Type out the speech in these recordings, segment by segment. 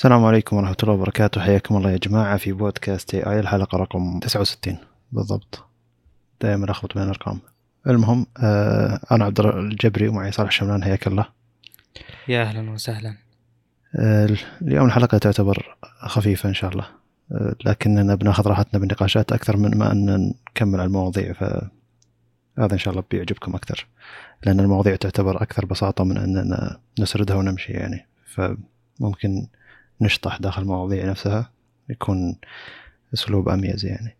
السلام عليكم ورحمة الله وبركاته. حياكم الله يا جماعة في بودكاست اي اي الحلقة رقم 69 بالضبط. دائما أخبط بين الأرقام. المهم آه أنا عبد الجبري ومعي صالح شملان حياك الله. يا أهلا وسهلا. آه اليوم الحلقة تعتبر خفيفة إن شاء الله. آه لكننا بناخذ راحتنا بالنقاشات أكثر من ما أن نكمل على المواضيع فهذا إن شاء الله بيعجبكم أكثر. لأن المواضيع تعتبر أكثر بساطة من أننا نسردها ونمشي يعني. فممكن نشطح داخل المواضيع نفسها يكون أسلوب أميز يعني.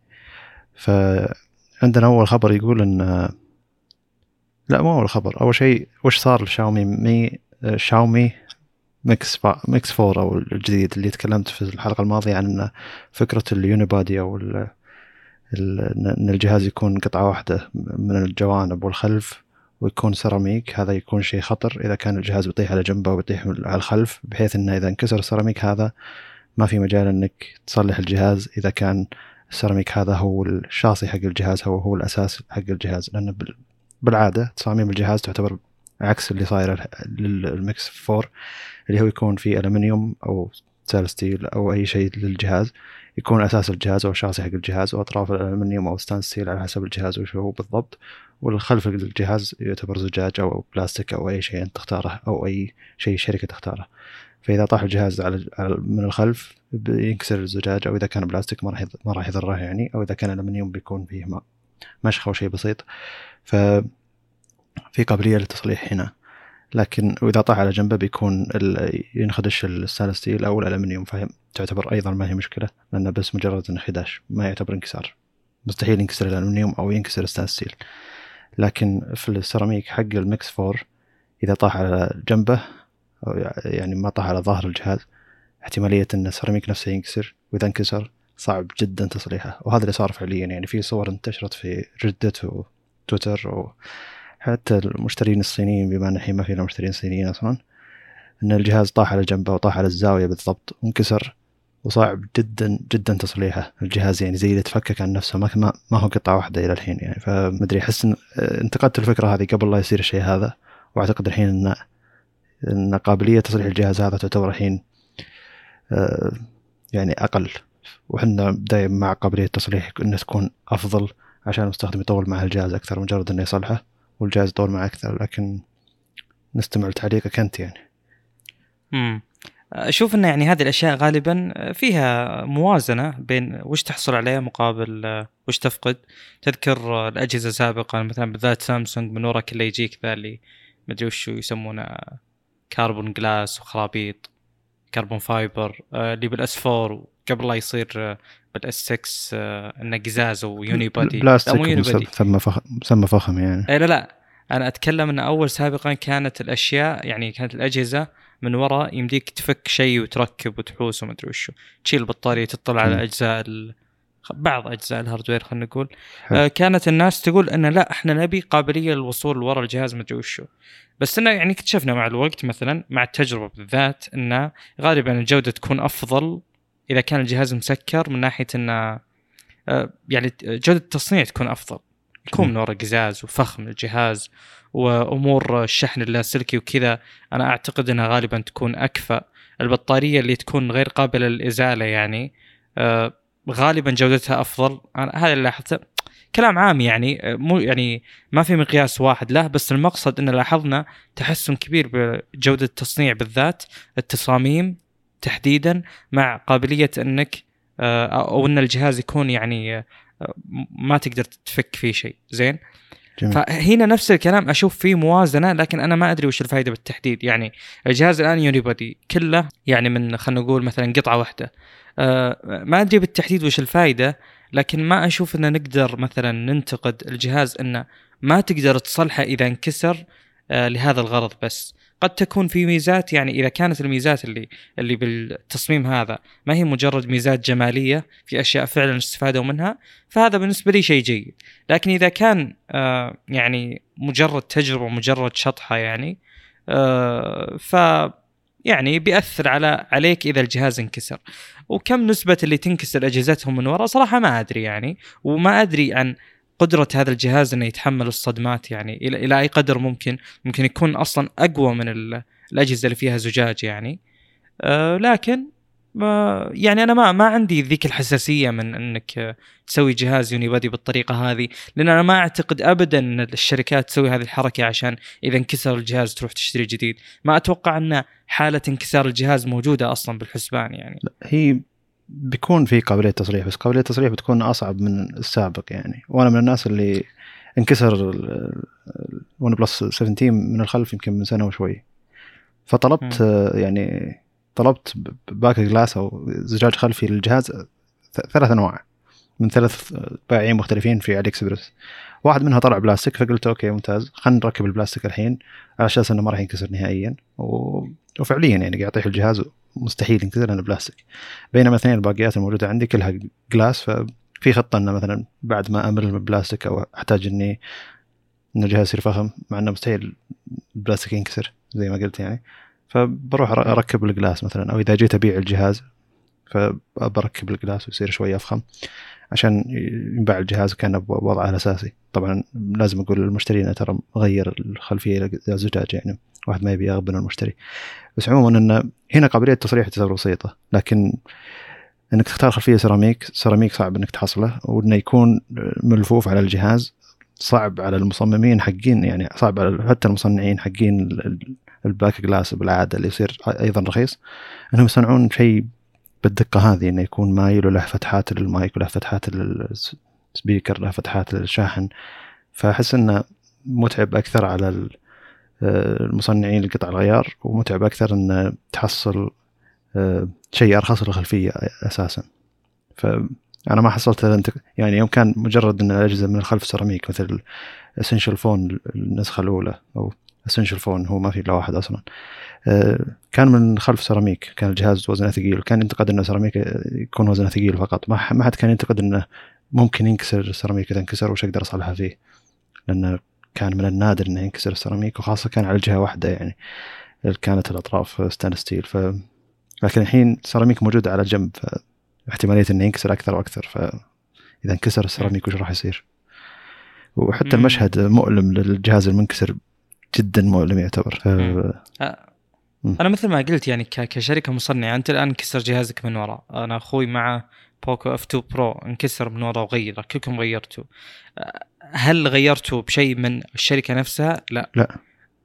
فعندنا أول خبر يقول إن لا مو أول خبر أول شيء وش صار لشاومي مي شاومي Mix فا... Mix Four أو الجديد اللي تكلمت في الحلقة الماضية عن فكرة ال unibody أو ال... ال... إن الجهاز يكون قطعة واحدة من الجوانب والخلف. ويكون سيراميك هذا يكون شيء خطر. إذا كان الجهاز بيطيح على جنبه وبيطيح على الخلف بحيث إنه إذا انكسر السيراميك هذا ما في مجال إنك تصلح الجهاز. إذا كان السيراميك هذا هو الشاصي حق الجهاز هو هو الأساس حق الجهاز. لأن بالعادة تصاميم الجهاز تعتبر عكس اللي صاير لل Mix Four اللي هو يكون فيه الومنيوم أو steel أو أي شيء للجهاز. يكون أساس الجهاز أو الشاصي حق الجهاز واطراف الالمنيوم أو stainless steel على حسب الجهاز وش هو بالضبط. والخلف الجهاز يعتبر زجاج أو بلاستيك أو أي شيء أنت تختاره أو أي شيء الشركة تختاره. فإذا طاح الجهاز على من الخلف ينكسر الزجاج أو إذا كان بلاستيك ما راح ما راح يضره يعني أو إذا كان الومنيوم بيكون فيه مشخة أو شيء بسيط. ف في قابلية للتصليح هنا. لكن واذا طاح على جنبه بيكون ينخدش ال stainless steel أو الألمنيوم تعتبر أيضا ما هي مشكلة لأنه بس مجرد انخداش ما يعتبر انكسار. مستحيل ينكسر الألمنيوم أو ينكسر ال stainless steel. لكن في السيراميك حق ال Mix Four إذا طاح على جنبه يعني ما طاح على ظهر الجهاز احتمالية إن السيراميك نفسه ينكسر. وإذا انكسر صعب جدا تصليحه. وهذا اللي صار فعليا يعني في صور انتشرت في ريدت وتويتر وحتى المشترين الصينيين بما أن الحين ما فينا مشترين صينيين أصلا أن الجهاز طاح على جنبه وطاح على الزاوية بالضبط وانكسر وصعب جدا جدا تصليحه. الجهاز يعني زي اللي تفكك عن نفسه ما ما هو قطعة واحدة إلى الحين يعني. فمدري أحس إن انتقدت الفكرة هذه قبل لا يصير الشيء هذا وأعتقد الحين إن إن قابلية تصليح الجهاز هذا تعتبر الحين يعني أقل. وحنا دائما مع قابلية التصليح انه تكون أفضل عشان المستخدم يطول مع الجهاز أكثر مجرد إنه يصلحه. والجهاز يطول معه أكثر لكن نستمع لتعليقك أنت يعني. امم أشوف إن يعني هذه الأشياء غالبا فيها موازنة بين وش تحصل عليه مقابل وش تفقد تذكر الأجهزة سابقا مثلا بالذات سامسونج من ورا كله يجيك ذا اللي مدري وش يسمونه carbon glass وخرابيط carbon fiber اللي بال S4 قبل لا يصير بال S6 إنه قزاز و unibody بلاستيك ثم فخم ثم فخم يعني. اي لا لا. أنا أتكلم إن أول سابقا كانت الأشياء يعني كانت الأجهزة من وراء يمديك تفك شيء وتركب وتحوس وما أدري وشو. تشيل البطارية تطلع على أجزاء ال... بعض أجزاء الهاردوير خلينا نقول. آه كانت الناس تقول إن لا إحنا نبي قابلية للوصول لورا الجهاز ما أدري وشو. بس إنه يعني اكتشفنا مع الوقت مثلا مع التجربة بالذات إنه غالبا الجودة تكون أفضل إذا كان الجهاز مسكر من ناحية إنه آه يعني جودة التصنيع تكون أفضل. يكون من ورا قزاز وفخم الجهاز وأمور الشحن اللاسلكي وكذا أنا أعتقد إنها غالبا تكون أكفأ. البطارية اللي تكون غير قابلة للإزالة يعني آه غالبا جودتها أفضل. أنا هذا اللي لاحظته. كلام عام يعني مو يعني ما في مقياس واحد له بس المقصد إن لاحظنا تحسن كبير بجودة التصنيع بالذات التصاميم تحديدا مع قابلية أنك أو أن الجهاز يكون يعني ما تقدر تفك فيه شيء. زين؟ جميل. فهنا نفس الكلام أشوف فيه موازنة لكن أنا ما أدري وش الفائده بالتحديد. يعني الجهاز الآن يونيبادي كله يعني من خلينا نقول مثلا قطعة واحدة. أه ما أدري بالتحديد وش الفائده لكن ما أشوف إن نقدر مثلا ننتقد الجهاز إنه ما تقدر تصلحه إذا انكسر أه لهذا الغرض بس. قد تكون في ميزات يعني إذا كانت الميزات اللي اللي بالتصميم هذا ما هي مجرد ميزات جمالية في أشياء فعلا استفادوا منها فهذا بالنسبة لي شيء جيد. لكن إذا كان آه يعني مجرد تجربة مجرد شطحة يعني آه ف يعني بيأثر على عليك إذا الجهاز انكسر. وكم نسبة اللي تنكسر أجهزتهم من وراء صراحة ما أدري يعني وما أدري عن قدرة هذا الجهاز إنه يتحمل الصدمات يعني إلى إلى أي قدر ممكن. ممكن يكون أصلا أقوى من الأجهزة اللي فيها زجاج يعني. أه لكن يعني أنا ما ما عندي ذيك الحساسية من إنك تسوي جهاز unibody بالطريقة هذه لأن أنا ما أعتقد ابدا إن الشركات تسوي هذه الحركة عشان إذا انكسر الجهاز تروح تشتري جديد. ما أتوقع أن حالة انكسار الجهاز موجودة أصلا بالحسبان يعني. هي بيكون في قابلية تصليح بس قابلية التصليح بتكون أصعب من السابق يعني. وأنا من الناس اللي انكسر OnePlus 7T من الخلف يمكن من سنة وشوي. فطلبت م. يعني طلبت back glass أو زجاج خلفي للجهاز ثلاث أنواع من ثلاث بائعين مختلفين في AliExpress واحد منها طلع بلاستيك فقلت okay ممتاز خلينا نركب البلاستيك الحين على أساس إنه ما راح ينكسر نهائيا. و... وفعليا يعني قاعد يطيح الجهاز مستحيل ينكسر لأنه بلاستيك. بينما اثنين الباقيات الموجودة عندي كلها glass ففي خطه إنه مثلا بعد ما امل البلاستيك أو أحتاج إني إنه الجهاز يصير فخم مع إنه مستحيل البلاستيك ينكسر زي ما قلت يعني. فبروح أركب ال glass مثلا أو إذا جيت أبيع الجهاز فبركب ال glass ويصير شوي افخم عشان ينباع الجهاز كان بوضعه الأساسي. طبعا لازم أقول للمشتري إنه ترى مغير الخلفية إلى زجاج يعني. واحد ما يبي يغبن المشتري. بس عموما إن هنا قابلية التصليح تعتبر بسيطه لكن إنك تختار خلفية سيراميك سيراميك صعب إنك تحصله. وإنه يكون ملفوف على الجهاز صعب على المصممين حقين يعني صعب على حتى المصنعين حقين ال back glass بالعادة اللي يصير أيضا رخيص. إنهم يصنعون شيء بالدقة هذه إنه يكون مايل وله فتحات للمايك وله فتحات لل speaker له فتحات للشاحن. فأحس إنه متعب أكثر على المصنعين لقطع الغيار ومتعب أكثر انه تحصل آه، شيء أرخص للخلفيه أساسا. فأنا ما حصلت يعني يوم كان مجرد إن الأجهزة من الخلف سيراميك مثل Essential Phone النسخة الأولى أو Essential Phone هو ما في إلا واحد أصلا. آه، كان من خلف سيراميك كان الجهاز وزنه ثقيل كان ينتقد إنه سيراميك يكون وزنه ثقيل فقط. ما حد كان ينتقد إنه ممكن ينكسر السيراميك إذا انكسر وش أقدر اصلحها فيه؟ لأنه كان من النادر إنه ينكسر السيراميك وخاصة كان على جهة واحدة يعني كانت الأطراف stainless steel. ف لكن الحين سيراميك موجود على جنب فاحتمالية إنه ينكسر أكثر وأكثر فاذا انكسر السيراميك وش راح يصير؟ وحتى المشهد مؤلم للجهاز المنكسر جدا مؤلم يعتبر. أنا مثل ما قلت يعني كشركة مصنعة أنت الآن انكسر جهازك من وراء أنا أخوي مع Poco F2 Pro انكسر من وراء وغير كلكم غيرتوا. هل غيرتوا بشيء من الشركة نفسها؟ لا. لا.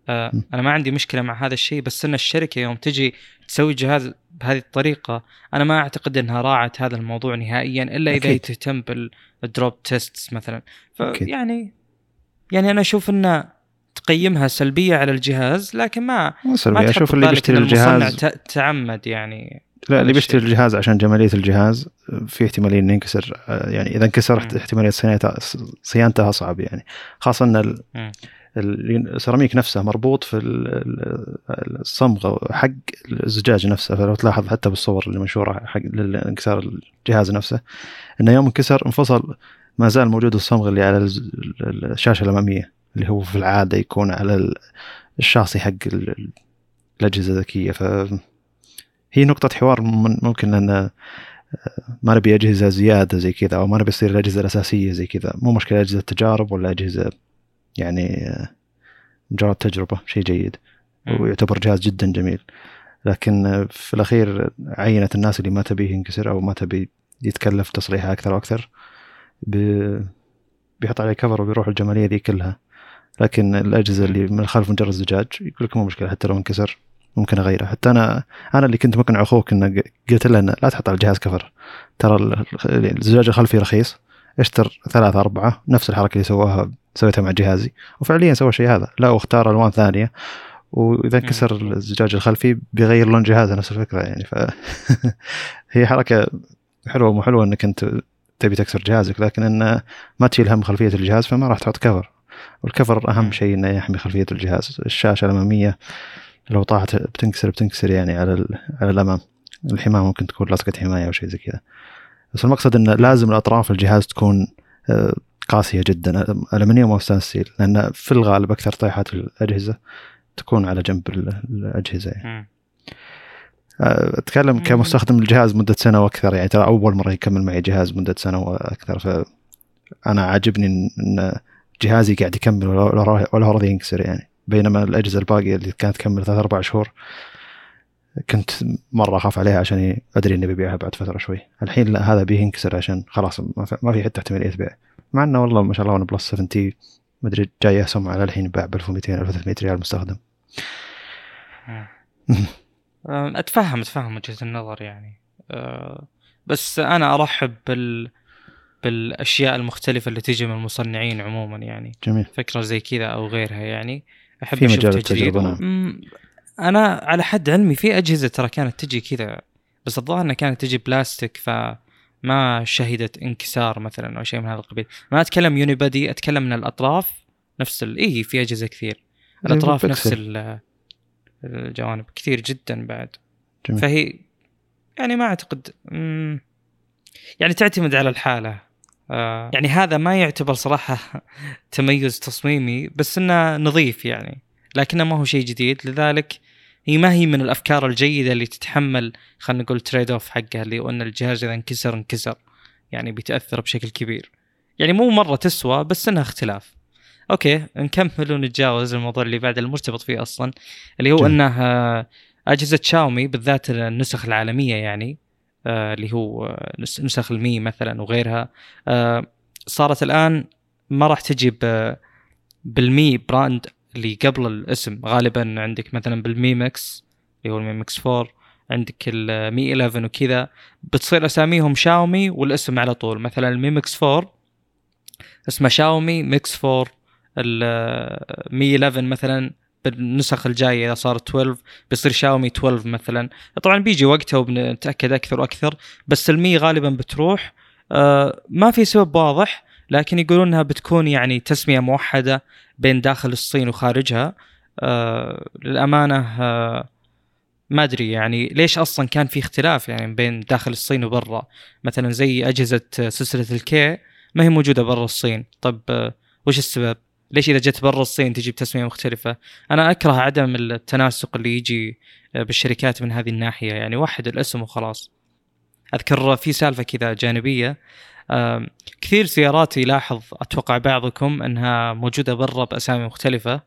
آه أنا ما عندي مشكلة مع هذا الشيء بس إن الشركة يوم تجي تسوي جهاز بهذه الطريقة أنا ما أعتقد إنها راعت هذا الموضوع نهائيا إلا إذا هي تهتم بال drop test مثلا. فيعني يعني أنا أشوف إنه تقيمها سلبية على الجهاز لكن ما مو سلبية أشوف اللي بيشتري الجهاز. تعمد يعني. لا اللي بيشتري الجهاز عشان جمالية الجهاز في احتمالية إنه ينكسر يعني إذا انكسر احتمالية صيانته اصعب يعني. خاصة إن السيراميك نفسه مربوط في الصمغ حق الزجاج نفسه. فلو تلاحظ حتى بالصور اللي منشورة حق انكسار الجهاز نفسه إنه يوم انكسر انفصل ما زال موجود الصمغ اللي على الشاشة الأمامية اللي هو في العادة يكون على الشاصي حق الأجهزة الذكية. ف هي نقطة حوار ممكن لأن ما نبي أجهزة زيادة زي كذا أو ما نبي يصير الأجهزة الأساسية زي كذا. مو مشكلة أجهزة تجارب ولا أجهزة يعني مجرد تجربة شيء جيد. ويعتبر جهاز جدا جميل. لكن في الأخير عينة الناس اللي ما تبيه ينكسر أو ما تبي يتكلف تصليحه أكثر وأكثر بيحط عليه كفر وبيروح الجمالية ذي كلها. لكن الأجهزة اللي من الخلف مجرد زجاج يقول لك مو مشكلة حتى لو انكسر. ممكن أغيره. حتى أنا أنا اللي كنت مقنع أخوك إنه قلت له لا تحط على الجهاز كفر. ترى الزجاج الخلفي رخيص. اشتر ثلاثة أربعة. نفس الحركة اللي سواها سويتها مع جهازي. وفعليا سوى الشيء هذا. لا واختار ألوان ثانية. وإذا انكسر الزجاج الخلفي بيغير لون جهازه نفس الفكرة يعني. ف هي حركة حلوة مو حلوة إنك أنت تبي تكسر جهازك. لكن انه ما تشيل هم خلفية الجهاز فما راح تحط كفر. وال cover أهم شيء إنه يحمي خلفية الجهاز. الشاشة الأمامية لو طاحت بتنكسر بتنكسر يعني على على الأمام. الحماية ممكن تكون لصقه حماية أو شيء زي كذا. بس المقصد انه لازم الأطراف الجهاز تكون آه، قاسية جدا. ألمنيوم أو stainless steel. لأن في الغالب أكثر طيحات الأجهزة تكون على جنب الأجهزة يعني. آه، أتكلم كمستخدم الجهاز مدة سنة وأكثر يعني. ترى أول مرة يكمل معي جهاز مدة سنة وأكثر. فأنا عاجبني ان جهازي قاعد يكمل ولا هو راضي ينكسر يعني. بينما الأجهزة الباقية اللي كانت تكمل ثلاث أربع شهور كنت مرة أخاف عليها عشان أدري إني ببيعها بعد فترة شوي. الحين لا هذا بينكسر عشان خلاص ما في, حتى احتماليه بيع مع إنه والله ما شاء الله OnePlus 7T مدري جاي أسهم على الحين باع ب 1200 1300 ريال مستخدم. اتفهم أتفهم وجهة النظر يعني. أه، بس أنا أرحب بال بالأشياء المختلفة اللي تجي من المصنعين عموما يعني. جميل. فكرة زي كذا أو غيرها يعني. أحب في مجال التجربة نعم. أنا على حد علمي في أجهزة ترى كانت تجي كذا بس الظاهر إنها كانت تجي بلاستيك فما شهدت انكسار مثلا أو شيء من هذا القبيل. ما أتكلم يونيبادي أتكلم من الأطراف نفس ال... اي في أجهزة كثير. الأطراف نفس الجوانب كثير جدا بعد. جميل. فهي يعني ما أعتقد مم... يعني تعتمد على الحالة. آه. يعني هذا ما يعتبر صراحة تميز تصميمي بس إنه نظيف يعني لكنه ما هو شيء جديد. لذلك هي ما هي من الأفكار الجيدة اللي تتحمل خلينا نقول trade-off حقها اللي هو إن الجهاز إذا انكسر انكسر. يعني بيتأثر بشكل كبير. يعني مو مرة تسوى بس إنها اختلاف. okay نكمل ونتجاوز الموضوع اللي بعد المرتبط فيه أصلا اللي هو إنه آه، أجهزة شاومي بالذات النسخ العالمية يعني اللي هو آه، نسخ ال Mi مثلا وغيرها. صارت الآن ما راح تجي بال Mi brand اللي قبل الاسم. غالبا عندك مثلا بال Mi Mix اللي هو ال Mi Mix 4 عندك ال Mi 11 وكذا. بتصير أساميهم شاومي والاسم على طول. مثلا ال Mi Mix 4 اسمه شاومي Mix 4 المي 11 مثلا. بالنسخ الجاية إذا صارت 12 بيصير شاومي 12 مثلا. طبعا بيجي وقتها وبنتأكد أكثر وأكثر بس المي غالبا بتروح. آه ما في سبب واضح لكن يقولون إنها بتكون يعني تسمية موحدة بين داخل الصين وخارجها. آه للأمانة آه ما أدري يعني ليش أصلا كان في اختلاف يعني بين داخل الصين وبرا. مثلا زي أجهزة سلسلة الكي ما هي موجودة برا الصين. طب آه وش السبب؟ ليش إذا جت برا الصين تجي بتسمية مختلفة؟ أنا أكره عدم التناسق اللي يجي آه، بالشركات من هذه الناحية. يعني وحد الاسم وخلاص. أذكر في سالفة كذا جانبية. كثير سيارات يلاحظ أتوقع بعضكم أنها موجودة برا بأسامي مختلفة.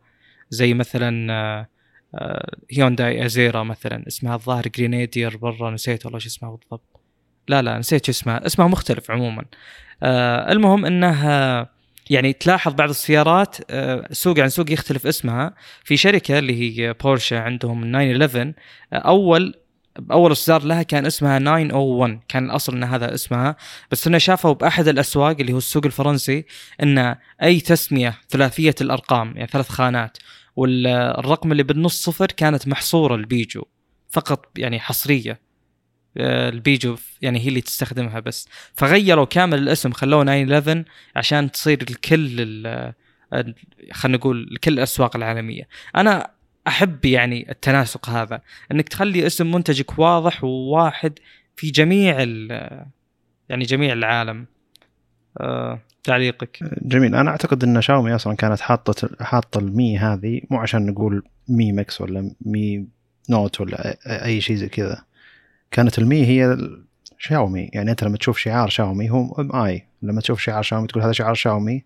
زي مثلا آه، آه، هيونداي Azera مثلا. اسمها الظاهر Grandeur برا نسيت والله شو اسمها بالضبط. لا لا نسيت شو اسمها. اسمها مختلف عموما. آه، المهم إنها يعني تلاحظ بعض السيارات سوق عن سوق يختلف اسمها. في شركة اللي هي بورشة عندهم 911 اول أول إصدار لها كان اسمها 901 كان الأصل إن هذا اسمها. بس إنه شافوا بأحد الأسواق اللي هو السوق الفرنسي إن أي تسمية ثلاثية الأرقام يعني ثلاث خانات والرقم اللي بالنص صفر كانت محصورة البيجو فقط يعني حصرية. آه، البيجو يعني هي اللي تستخدمها بس. فغيروا كامل الاسم خلوه 911 عشان تصير الكل خلينا نقول لكل الأسواق العالمية. أنا أحب يعني التناسق هذا إنك تخلي اسم منتجك واضح وواحد في جميع يعني جميع العالم. أه تعليقك. جميل. أنا أعتقد إن شاومي أصلا كانت حاطه حاطة المي هذه مو عشان نقول Mi Mix ولا Mi Note ولا أي شيء زي كذا. كانت ال Mi هي شاومي. يعني أنت لما تشوف شعار شاومي هو MI. لما تشوف شعار شاومي تقول هذا شعار شاومي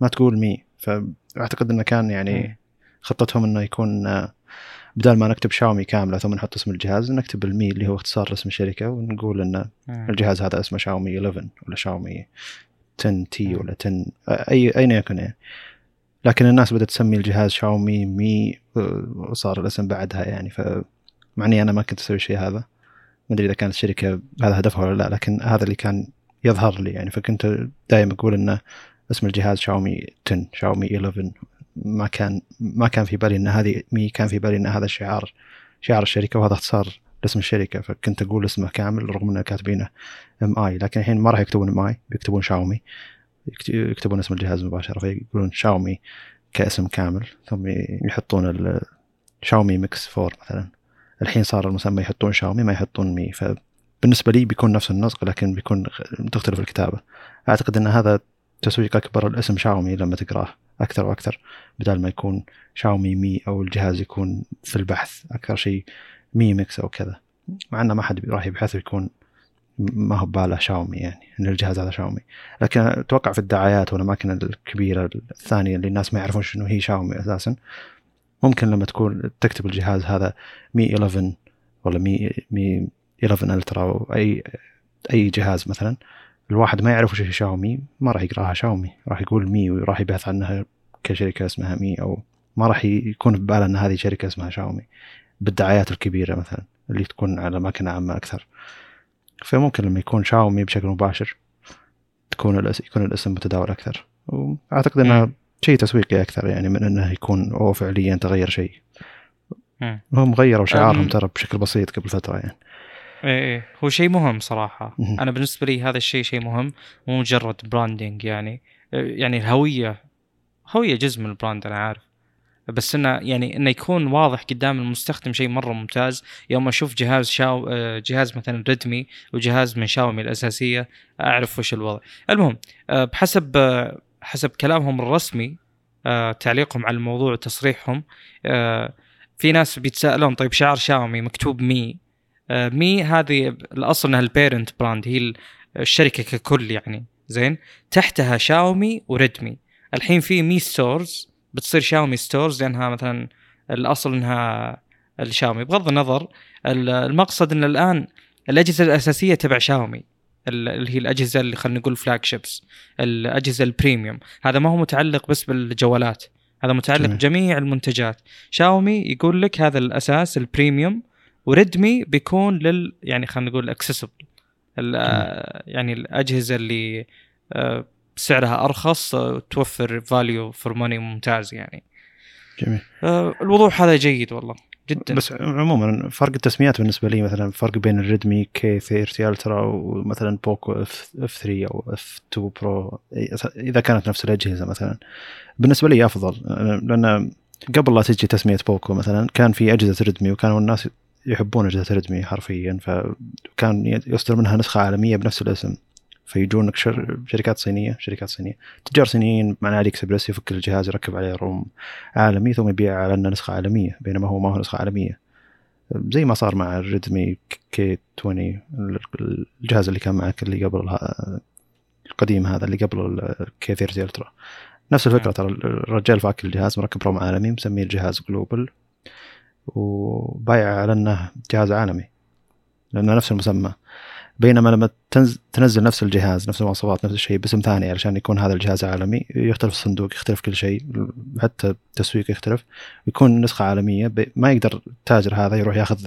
ما تقول Mi. فأعتقد إنه كان يعني. خطتهم إنه يكون آه، بدل ما نكتب شاومي كاملة ثم نحط اسم الجهاز نكتب ال Mi اللي هو اختصار اسم الشركة ونقول إن الجهاز هذا اسمه شاومي 11 ولا شاومي 10T ولا 10i أيا يكن يعني. لكن الناس بدأت تسمي الجهاز شاومي Mi وصار الاسم بعدها يعني. فمعني أنا ما كنت أسوي الشيء هذا. ما أدري إذا كانت الشركة هذا هدفها ولا لا لكن هذا اللي كان يظهر لي. يعني فكنت دائما أقول إنه اسم الجهاز شاومي 10 شاومي 11 ما كان ما كان في بالي إن هذه Mi كان في بالي إن هذا شعار شعار الشركة وهذا اختصار لاسم الشركة. فكنت أقول اسمه كامل رغم إنه كاتبينه MI لكن الحين ما راح يكتبون MI بيكتبون شاومي. يكتبون اسم الجهاز مباشرة فيقولون شاومي كاسم كامل ثم يحطون شاومي Mix 4 مثلا. الحين صار المسمى يحطون شاومي ما يحطون Mi. فبالنسبه لي بيكون نفس النسق لكن بيكون تختلف الكتابة. أعتقد إن هذا تسويق أكبر الاسم شاومي لما تقراه أكثر وأكثر بدل ما يكون شاومي Mi أو الجهاز يكون في البحث أكثر شيء Mi Mix أو كذا. مع إنه ما حد راح يبحث ويكون ما هو بباله شاومي يعني إن الجهاز هذا شاومي. لكن أتوقع في الدعايات والأماكن الكبيرة الثانية اللي الناس ما يعرفون شنو هي شاومي أساسا ممكن لما تكون تكتب الجهاز هذا Mi 11 ولا Mi Mi 11 Ultra أو أي أي جهاز مثلا الواحد ما يعرف وش شاومي ما راح يقراها. شاومي راح يقول Mi وراح يبحث عنها كشركه اسمها Mi أو ما راح يكون في باله إن هذه شركة اسمها شاومي بالدعايات الكبيرة مثلا اللي تكون على أماكن عامة أكثر. فممكن لما يكون شاومي بشكل مباشر تكون الاسم يكون الاسم متداول أكثر. وأعتقد انه شيء تسويقي أكثر يعني من إنه يكون هو فعليا تغير شيء. هم غيروا شعارهم ترى بشكل بسيط قبل فترة يعني. إيه إيه. هو شيء مهم صراحة. أنا بالنسبة لي هذا الشيء شيء مهم مو مجرد براندنج يعني. يعني الهوية هوية جزء من ال brand أنا عارف. بس إنه يعني إنه يكون واضح قدام المستخدم شيء مرة ممتاز. يوم أشوف جهاز شاو جهاز مثلا ريدمي وجهاز من شاومي الأساسية أعرف وش الوضع. المهم بحسب حسب كلامهم الرسمي تعليقهم على الموضوع وتصريحهم في ناس بيتساءلون طيب شعار شاومي مكتوب Mi؟ Mi هذه الأصل إنها ال parent brand هي الشركة ككل يعني زين؟ تحتها شاومي وريدمي الحين في Mi stores بتصير شاومي stores لأنها مثلا الأصل إنها الشاومي. بغض النظر المقصد إن الآن الأجهزة الأساسية تبع شاومي. اللي هي الأجهزة اللي خلينا نقول flagships الأجهزة ال premium هذا ما هو متعلق بس بالجوالات هذا متعلق بجميع المنتجات. شاومي يقول لك هذا الأساس ال premium وريدمي بيكون لل يعني خلينا نقول accessible يعني الأجهزة اللي آه، سعرها أرخص آه، توفر value for money ممتاز يعني. جميل. آه، الوضوح هذا جيد والله. جدا. بس عموما فرق التسميات بالنسبة لي مثلا فرق بين الريدمي K30 Ultra ومثلا بوكو F3 أو F2 Pro اذا كانت نفس الأجهزة مثلا. بالنسبة لي أفضل لأن قبل لا تجي تسمية بوكو مثلا كان في أجهزة ريدمي وكانوا الناس يحبون أجهزة ريدمي حرفيا فكان يصدر منها نسخة عالمية بنفس الاسم. فيجونك شركات صينية شركات صينية. تجار صينيين مع علي اكسبرس يفك الجهاز يركب عليه ROM عالمي ثم يبيع على أنه نسخة عالمية بينما هو ما هو نسخة عالمية. زي ما صار مع الريدمي K20 الجهاز اللي كان معك اللي قبل القديم هذا اللي قبل ال K30 Ultra نفس الفكرة نعم. ترى الرجال فاك الجهاز مركب ROM عالمي مسميه الجهاز global وبايع على أنه جهاز عالمي لأنه نفس المسمى. بينما لما تنزل نفس الجهاز نفس المواصفات نفس الشيء باسم ثاني علشان يكون هذا الجهاز عالمي يختلف الصندوق يختلف كل شيء حتى التسويق يختلف يكون نسخة عالمية ما يقدر التاجر هذا يروح ياخذ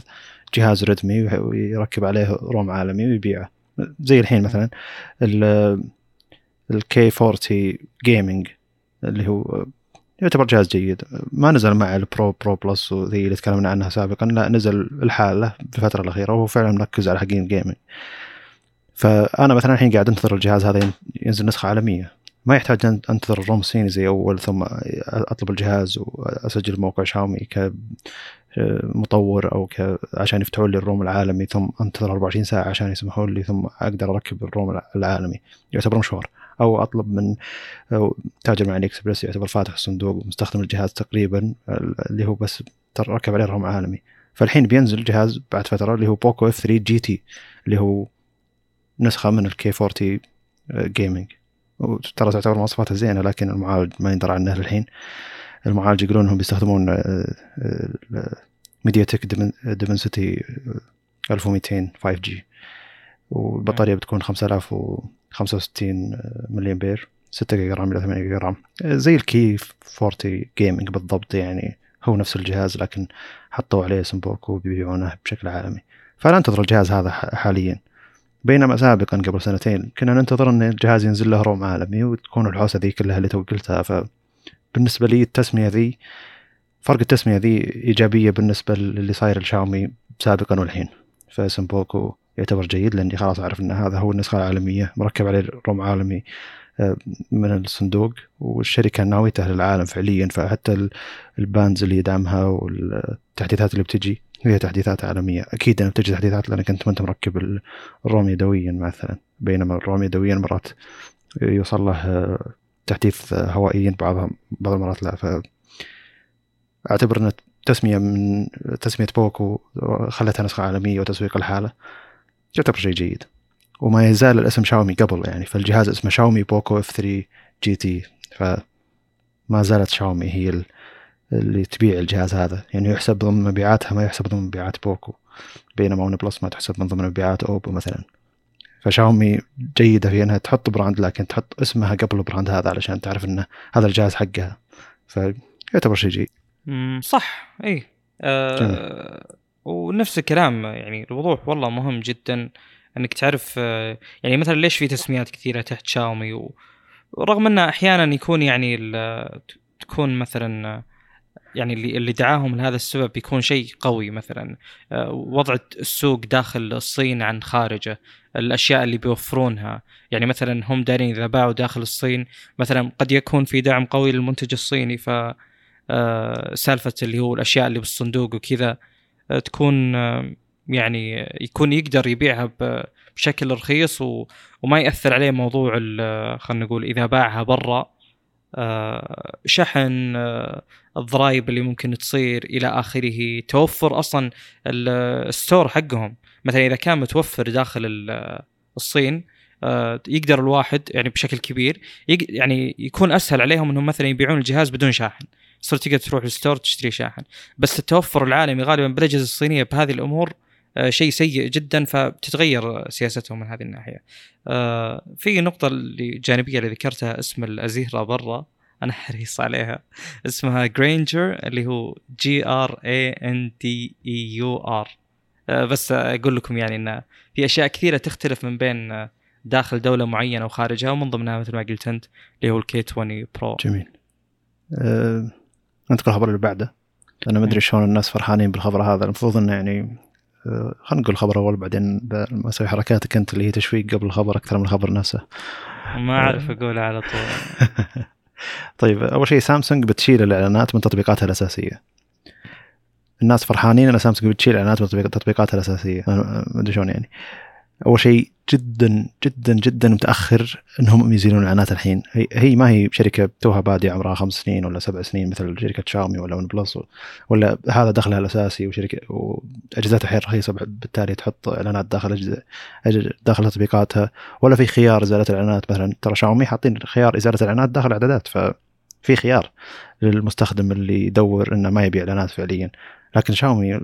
جهاز ريدمي ويركب عليه ROM عالمي ويبيعه. زي الحين مثلا ال K40 Gaming اللي هو يعتبر جهاز جيد. ما نزل مع ال Pro Pro Plus وذي اللي تكلمنا عنها سابقا لا نزل الحالة في الفترة الأخيرة وهو فعلا مركز على حقين ال gaming فأنا مثلا الحين قاعد أنتظر الجهاز هذا ينزل نسخة عالمية. ما يحتاج أن أنتظر ال ROM الصيني زي أول ثم أطلب الجهاز وأسجل موقع شاومي كمطور أو ك... عشان يفتحوا لي ال ROM العالمي ثم أنتظر 24 ساعة عشان يسمحوا لي ثم أقدر أركب ال ROM العالمي. يعتبر مشوار. أو أطلب من تاجر مع علي اكسبرس يعتبر فاتح الصندوق ومستخدم الجهاز تقريبا اللي هو بس ركب عليه ROM عالمي. فالحين بينزل جهاز بعد فترة اللي هو بوكو F3 GT اللي هو نسخة من ال K40 Gaming وترى تعتبر مواصفاتها زينة لكن المعالج ما يندرى عنه للحين. المعالج يقولون انهم بيستخدمون MediaTek Dimensity 1200 5 جي والبطارية بتكون 5000 و 65 ملي امبير 6 جيجا رام إلى 8 جيجا رام. زي ال K40 Gaming بالضبط يعني هو نفس الجهاز لكن حطوا عليه اسم بوكو وبيبيعونه بشكل عالمي. فانا انتظر الجهاز هذا حاليا. بينما سابقا قبل سنتين كنا ننتظر إن الجهاز ينزل له ROM عالمي وتكون الحوسة ذي كلها اللي تو قلتها. فبالنسبه لي التسمية ذي فرق التسمية ذي إيجابية بالنسبة للي صاير الشاومي سابقا والحين. فاسم بوكو يعتبر جيد لأني خلاص أعرف إن هذا هو النسخة العالمية مركب عليه ROM عالمي آه، من الصندوق والشركة ناويته للعالم فعليا. فحتى ال bands اللي يدعمها والتحديثات اللي بتجي هي تحديثات عالمية. أكيد انها بتجي تحديثات لأنك أنت ما أنت مركب ال ROM يدويا مثلا. بينما ال ROM يدويا مرات يوصل له آه، تحديث هوائيا بعض بعض المرات لا. ف أعتبر إن تسميه من تسمية بوكو خلتها نسخة عالمية وتسويق الحالة. يعتبر شيء جيد. وما يزال الاسم شاومي قبل يعني فالجهاز اسمه شاومي بوكو F3 GT فما زالت شاومي هي اللي تبيع الجهاز هذا. يعني يحسب ضمن مبيعاتها ما يحسب ضمن مبيعات بوكو. بينما ون بلس ما تحسب من ضمن مبيعات أوبو مثلا. فشاومي جيدة في إنها تحط brand لكن تحط اسمها قبل ال brand هذا علشان تعرف إنه هذا الجهاز حقها. فيعتبر شيء جيد. صح اي آه ونفس الكلام يعني الوضوح والله مهم جدا إنك تعرف آه، يعني مثلا ليش في تسميات كثيرة تحت شاومي؟ ورغم إنه أحيانا يكون يعني تكون مثلا يعني اللي اللي دعاهم لهذا السبب يكون شيء قوي مثلا. آه، وضع السوق داخل الصين عن خارجه الأشياء اللي بيوفرونها. يعني مثلا هم دارين إذا باعوا داخل الصين مثلا قد يكون في دعم قوي للمنتج الصيني ف آه، سالفة اللي هو الأشياء اللي بالصندوق وكذا. تكون يعني يكون يقدر يبيعها بشكل رخيص وما يأثر عليه موضوع خلينا نقول إذا باعها برا آه، شحن آه، الضرائب اللي ممكن تصير إلى آخره توفر أصلا ال- ال store حقهم. مثلا إذا كان متوفر داخل ال- الصين آه، يقدر الواحد يعني بشكل كبير يعني يكون أسهل عليهم إنهم مثلا يبيعون الجهاز بدون شاحن. صرت تقدر تروح لل store تشتري شاحن. بس التوفر العالمي غالبا بالأجهزة الصينية بهذه الأمور آه، شيء سيء جدا فبتتغير سياستهم من هذه الناحية. آه، في نقطة اللي جانبية اللي ذكرتها اسم الازيرا برا أنا حريص عليها. اسمها Grandeur اللي هو G R A N D E U R بس أقول لكم يعني إن في أشياء كثيرة تختلف من بين آه، داخل دولة معينة وخارجها ومن ضمنها مثل ما قلت أنت اللي هو ال K20 Pro جميل. أه... ننتقل الخبر اللي بعده. أنا ما أدري شلون الناس فرحانين بالخبر هذا. المفروض إنه يعني أه... خلينا نقول الخبر أول بعدين أسوي حركاتك أنت اللي هي تشويق قبل الخبر أكثر من الخبر نفسه. ما أعرف اقولها على طول. طيب أول شيء سامسونج بتشيل الإعلانات من تطبيقاتها الأساسية. الناس فرحانين إن سامسونج بتشيل إعلانات من تطبيق- تطبيقاتها الأساسية. ما أدري شلون يعني. أول شيء جدا جدا جدا متأخر انهم يزيلون الإعلانات الحين. هي, ما هي شركة توها بادية عمرها خمس سنين ولا سبع سنين مثل شركة شاومي ولا ون بلس ولا هذا دخلها الأساسي وشركة واجهزتها الحين رخيصة بالتالي تحط إعلانات داخل داخل تطبيقاتها. ولا في خيار إزالة الإعلانات. مثلا ترى شاومي حاطين خيار إزالة الإعلانات داخل الإعدادات ففي خيار للمستخدم اللي يدور إنه ما يبي إعلانات فعليا. لكن شاومي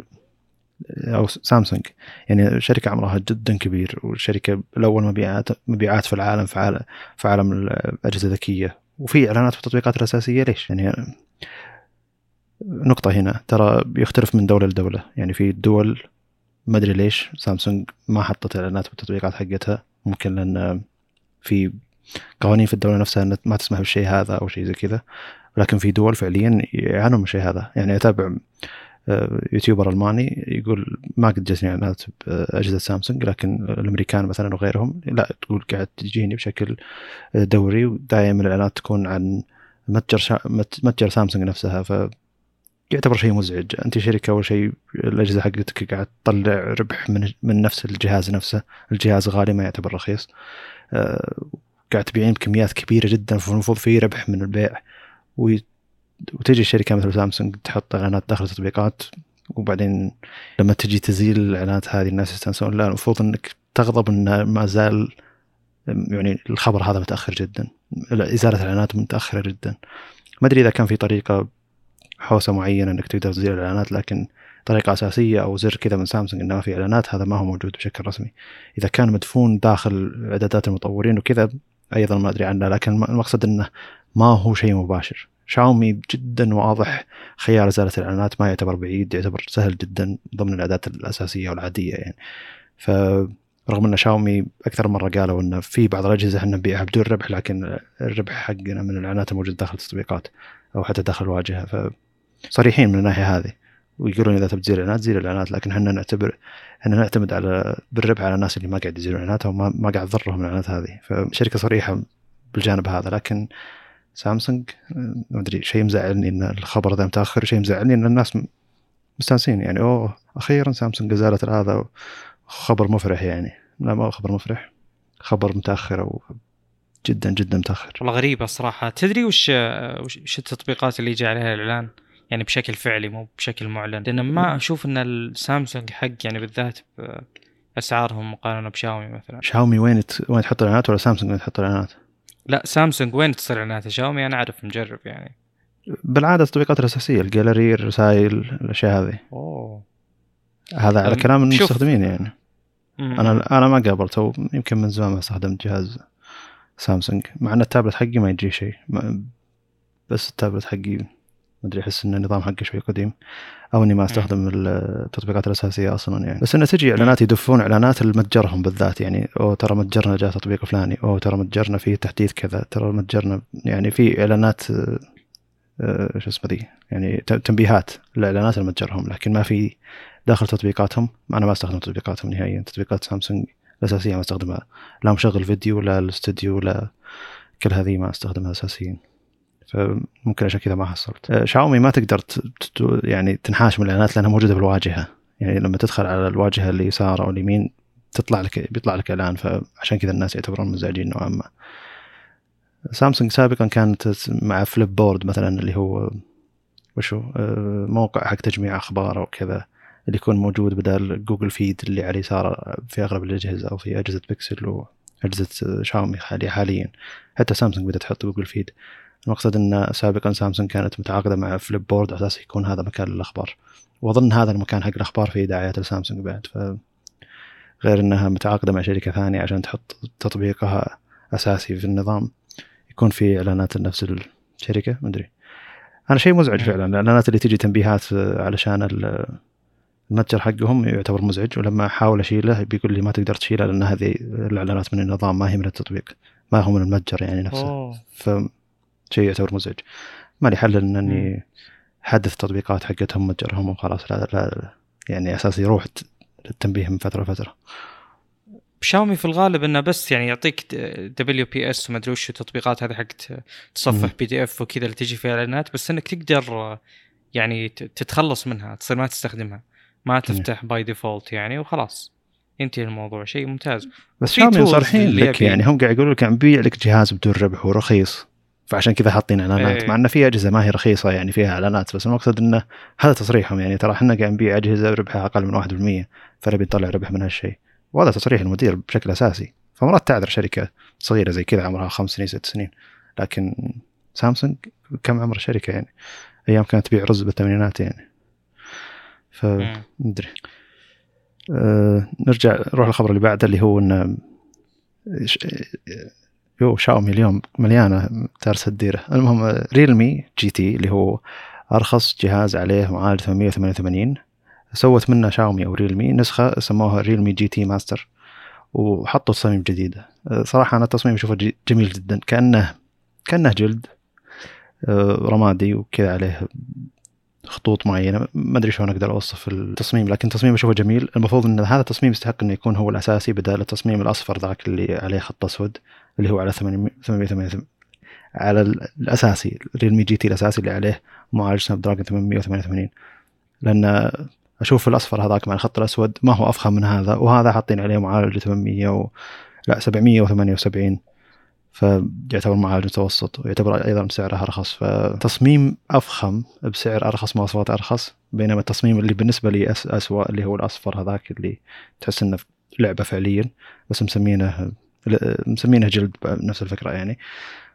أو سامسونج. يعني شركة عمرها جدا كبير وشركة الأول مبيعات مبيعات في العالم في عالم في عالم الأجهزة الذكية. وفي إعلانات في التطبيقات الأساسية ليش؟ يعني نقطة هنا ترى بيختلف من دولة لدولة. يعني في دول ما أدري ليش سامسونج ما حطت إعلانات بالتطبيقات حقتها. ممكن لأن في قوانين في الدولة نفسها ما تسمح بالشيء هذا أو شيء زي كذا. ولكن في دول فعليا يعانون من الشيء هذا. يعني أتابع يوتيوبر ألماني يقول ما قد جتني إعلانات بأجهزة سامسونج لكن الأمريكان مثلا وغيرهم لا تقول قاعد تجيني بشكل دوري ودائما الإعلانات تكون عن متجر متجر سامسونج نفسها ف يعتبر شيء مزعج. أنت شركة أول شيء الأجهزة حقتك قاعد تطلع ربح من من نفس الجهاز نفسه الجهاز غالي ما يعتبر رخيص. آه، قاعد تبيعين بكميات كبيرة جدا فالمفروض في ربح من البيع وتجي شركة مثل سامسونج تحط إعلانات داخل التطبيقات وبعدين لما تجي تزيل الإعلانات هذه الناس يستانسون. لا المفروض إنك تغضب إن ما زال يعني الخبر هذا متأخر جدا. إزالة الإعلانات متأخرة جدا. ما أدري إذا كان في طريقة حوسة معينة إنك تقدر تزيل الإعلانات لكن طريقة أساسية أو زر كذا من سامسونج إنه ما في إعلانات هذا ما هو موجود بشكل رسمي. إذا كان مدفون داخل اعدادات المطورين وكذا أيضا ما أدري عنه لكن المقصد إنه ما هو شيء مباشر. شاومي جدا واضح. خيار إزالة الإعلانات ما يعتبر بعيد يعتبر سهل جدا ضمن الاعدادات الأساسية والعادية يعني. فرغم إن شاومي أكثر مرة قالوا انه في بعض الأجهزة إحنا نبيعها بدون ربح لكن الربح حقنا من الإعلانات الموجوده داخل التطبيقات أو حتى داخل الواجهه فصريحين من الناحية هذه ويقولون إذا تبي تزيل الإعلانات زيل الإعلانات لكن إحنا نعتبر إحنا نعتمد على بالربح على الناس اللي ما قاعد يزيلون اعلانات أو ما, ما قاعد تضرهم الإعلانات هذه. فشركة صريحة بالجانب هذا لكن سامسونج ما أدري شيء مزعلني إن الخبر ذا متأخر شيء مزعلني إن الناس مستانسين يعني أوه أخيرا سامسونج ازالت هذا خبر مفرح يعني. لا ما هو خبر مفرح خبر متأخر أو جدا جدا متأخر. والله غريبه الصراحة. تدري وش وش التطبيقات اللي يجي عليها الإعلان؟ يعني بشكل فعلي مو بشكل معلن. لأن ما أشوف إن السامسونج حق يعني بالذات اسعارهم مقارنة بشاومي مثلا. شاومي وين. وين تحط الإعلانات ولا سامسونج وين تحط الإعلانات؟ لا سامسونج وين تصير اعلانات شاومي أنا أعرف مجرب يعني. بالعادة التطبيقات الأساسية الجاليري الرسائل الأشياء هذه. أوه. هذا على كلام. المستخدمين يعني. مم. أنا أنا ما قابلته يمكن من زمان ما استخدمت جهاز سامسونج. مع إن التابلت حقي ما يجي شيء بس التابلت حقي ما أدري أحس إن النظام حقه شوي قديم أو إني ما أستخدم التطبيقات الأساسية أصلا يعني. بس انه تجي إعلانات يدفون إعلانات المتجرهم بالذات يعني. أو ترى متجرنا جاء تطبيق فلاني. أو ترى متجرنا في تحديث كذا. ترى متجرنا يعني في إعلانات آه، شو اسمه ذي؟ يعني تنبيهات الاعلانات المتجرهم لكن ما في داخل تطبيقاتهم. أنا ما أستخدم تطبيقاتهم نهائيا. تطبيقات سامسونج الأساسية ما أستخدمها. لا مشغل فيديو ولا الاستوديو ولا كل هذه ما أستخدمها اساسيا. فممكن عشان كذا ما حصلت. آه، شاومي ما تقدر يعني تنحاش من الإعلانات لأنها موجودة بالواجهة. يعني لما تدخل على الواجهة اليسار أو اليمين تطلع لك بيطلع لك إعلان. فعشان كذا الناس يعتبرون مزعجين نوعا ما. سامسونج سابقا كانت مع فليب بورد مثلا اللي هو وشو؟ آه، موقع حق تجميع أخبار أو كذا اللي يكون موجود بدل جوجل فيد اللي على اليسار في أغلب الأجهزة أو في أجهزة بيكسل وأجهزة شاومي حاليا. حتى سامسونج بدأت تحط جوجل فيد المقصد إن سابقا سامسونج كانت متعاقدة مع فليب بورد على أساس يكون هذا مكان للأخبار وأظن هذا المكان حق الأخبار في دعايات لسامسونج بعد ف غير إنها متعاقدة مع شركة ثانية عشان تحط تطبيقها أساسي في النظام يكون في إعلانات لنفس الشركة ما أدري أنا شيء مزعج. فعلا الإعلانات اللي تجي تنبيهات علشان ال- المتجر حقهم يعتبر مزعج ولما أحاول أشيله بيقول لي ما تقدر تشيله لأن هذه الإعلانات من النظام ما هي من التطبيق ما هو من المتجر يعني نفسه أوه. فشيء يعتبر مزعج. ما لي حل إن. إني حدث تطبيقات حقتهم متجرهم وخلاص. لا, لا, لا يعني أساس يروح التنبيه من فترة لفترة. شاومي في الغالب إنه بس يعني يعطيك WPS وما أدري وش التطبيقات هذه حقت تصفح. PDF وكذا اللي تجي فيها اعلانات بس إنك تقدر يعني تتخلص منها تصير ما تستخدمها ما تفتح by default يعني وخلاص. ينتهي الموضوع شيء ممتاز. بس شاومي اللي لك يعني هم قاعد يقولوا لك نبيع لك جهاز بدون ربح ورخيص. فعشان كذا حاطين إعلانات. إيه. مع انه في أجهزة ما هي رخيصة يعني فيها إعلانات بس المقصد إنه هذا تصريحهم يعني. ترى إحنا قاعد نبيع أجهزة ربحها أقل من 1% فنبي نطلع ربح من هالشيء. وهذا تصريح المدير بشكل أساسي. فمرات تعذر شركة صغيرة زي كذا عمرها خمس سنين ست سنين. لكن سامسونج كم عمر الشركة يعني؟ أيام كانت تبيع رز بالثمانينات يعني. ف مم. مدري أه نرجع نروح للخبر اللي بعده اللي هو ان ش- يو شاومي اليوم مليانة تارس الديره المهم ريلمي GT اللي هو أرخص جهاز عليه معالج 888 سوت منه شاومي أو ريلمي. نسخة سموها ريلمي GT Master. وحطوا تصاميم جديدة. صراحة أنا التصميم أشوفه جميل جدا. كانه كأنه جلد أه، رمادي وكذا عليه خطوط معينة. ما أدري شلون أقدر أوصف التصميم لكن تصميم أشوفه جميل. المفروض إن هذا التصميم يستحق إنه يكون هو الأساسي بدل التصميم الأصفر ذاك اللي عليه خط أسود. اللي هو على 888 على ال- الأساسي ريلمي GT الأساسي اللي عليه معالج سناب دراجون 888 لأن أشوف الأصفر هذاك مع الخط الأسود ما هو أفخم من هذا وهذا حاطين عليه معالج 800 و... لا 778 فيعتبر معالج متوسط ويعتبر أيضا سعره أرخص. فتصميم أفخم بسعر أرخص مواصفات أرخص بينما التصميم اللي بالنسبة لي أس اسوء اللي هو الأصفر هذاك اللي تحس إنه لعبة فعليا بس مسمينه مسمينه جلد بنفس الفكرة يعني.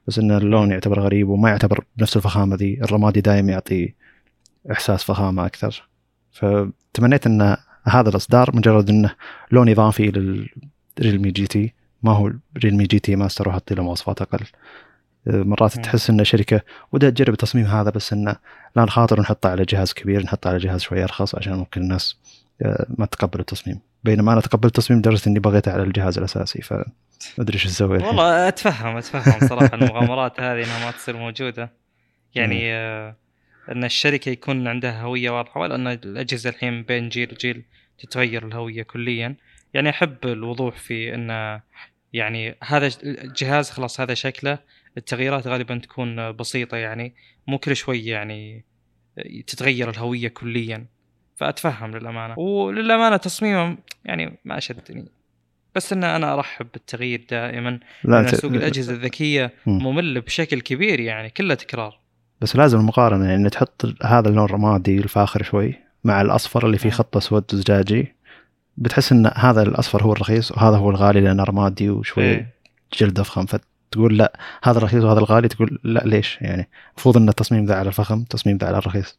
بس إن اللون يعتبر غريب وما يعتبر بنفس الفخامة ذي الرمادي دائما يعطي إحساس فخامة أكثر. فتمنيت إن هذا الإصدار مجرد إنه لون إضافي للريلمي GT ما هو ريلمي GT Master وحط له مواصفات أقل. مرات مم. تحس إن شركة ودها تجرب التصميم هذا بس انه لا نخاطر نحطه على جهاز كبير نحطه على جهاز شوي أرخص عشان ممكن الناس آه، ما تتقبل التصميم. بينما أنا تقبلت التصميم لدرجه إني بغيته على الجهاز الأساسي. ف ما أدري إيش أسوي. والله أتفهم أتفهم صراحة المغامرات هذه إنها ما تصير موجودة. يعني آه إن الشركة يكون عندها هوية واضحة ولا إن الأجهزة الحين بين جيل وجيل تتغير الهوية كليا. يعني أحب الوضوح في إن يعني هذا الجهاز خلاص هذا شكله التغييرات غالبا تكون بسيطة يعني مو كل شوي يعني تتغير الهوية كليا. فأتفهم للأمانة. وللأمانة تصميمه يعني ما شدني بس إن أنا أرحب بالتغيير دائما لا ت- سوق الأجهزة الذكية مم. ممل بشكل كبير يعني كله تكرار بس لازم المقارنة يعني تحط هذا اللون الرمادي الفاخر شوي مع الأصفر اللي فيه. خط اسود زجاجي بتحس إن هذا الأصفر هو الرخيص وهذا هو الغالي لأنه رمادي وشوي إيه. جلد افخم فتقول لا هذا الرخيص وهذا الغالي تقول لا ليش يعني المفروض إن التصميم ذا على الفخم التصميم ذا على الرخيص.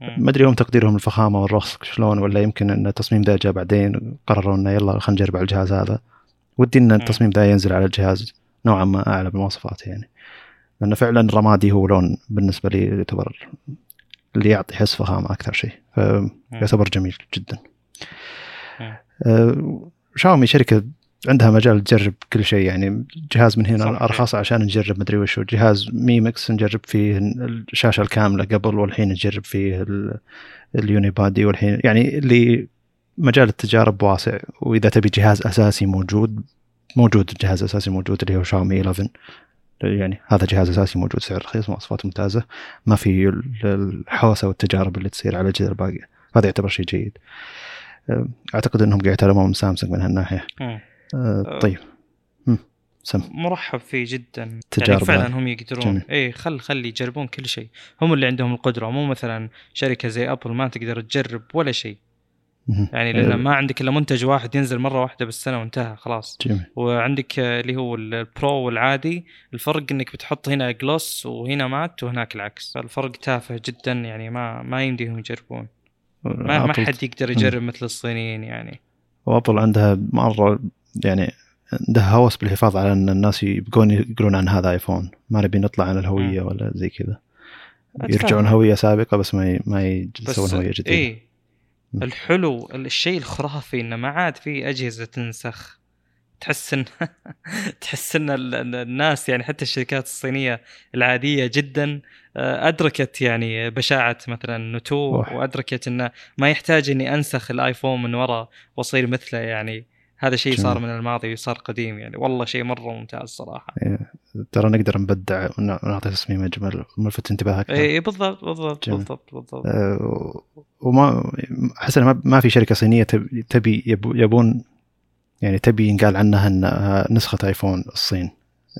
ما أدري هم تقديرهم الفخامة والرخص شلون ولا يمكن إن التصميم ذا جاء بعدين قرروا إنه يلا خلينا نجرب على الجهاز هذا. ودي إن التصميم ذا ينزل على الجهاز نوعا ما أعلى بالمواصفات يعني. لأنه فعلا الرمادي هو لون بالنسبة لي يعتبر اللي يعطي حس فخامة أكثر شيء. فيعتبر جميل جدا. آه، شاومي شركة عندها مجال تجرب كل شيء يعني جهاز من هنا. أرخص عشان نجرب مدري وش هو. جهاز Mi Mix نجرب فيه الشاشة الكاملة قبل والحين نجرب فيه ال- ال unibody والحين يعني اللي مجال التجارب واسع. وإذا تبي جهاز أساسي موجود موجود الجهاز الاساسي موجود اللي هو شاومي 11 يعني هذا جهاز أساسي موجود سعر رخيص مواصفات ممتازة. ما في ال- الحوسة والتجارب اللي تصير على الاجهزه الباقيه هذا يعتبر شيء جيد. أعتقد إنهم قاعد يتعلمون من سامسونج من هالناحية. طيب. مم. سم. مرحب فيه جدا. تجارب يعني فعلا. هم يقدرون. اي خل خلي يجربون كل شيء. هم اللي عندهم القدرة. مو مثلا شركة زي Apple ما تقدر تجرب ولا شيء. يعني لأن أه، ما عندك إلا منتج واحد ينزل مرة واحدة بالسنة وانتهى خلاص. جميل. وعندك آه، اللي هو ال Pro والعادي. الفرق إنك بتحط هنا gloss وهنا matte وهناك العكس. الفرق تافه جدا يعني ما ما يمديهم يجربون. ما, ما حد يقدر يجرب مثل الصينيين يعني. وأبل عندها مرة يعني عندها هوس بالحفاظ على أن الناس يبقون يقولون عن هذا ايفون ما نبي نطلع عن الهوية ولا زي كذا. يرجعون هوية سابقة بس ما ي- ما يسوون هوية جديدة. اي. الحلو الشيء الخرافي إنه ما عاد في أجهزة تنسخ. تحس إن تحس إن ال- ال- الناس يعني حتى الشركات الصينية العادية جدا آه، أدركت يعني بشاعة مثلا نوتو وح. وأدركت إنه ما يحتاج إني أنسخ الآيفون من ورا وأصير مثله يعني. هذا شيء صار. من الماضي وصار قديم يعني. والله شيء مرة ممتاز صراحة. ترى نقدر نبدع ون- ونعطي تصميم اجمل ونلفت انتباه أكثر اي بالضبط بالضبط جميل. بالضبط بالضبط. أه، وما أحس ما- ما في شركة صينية تب- تبي يب- يبون يعني تبي ينقال عنها انها نسخة آيفون الصين.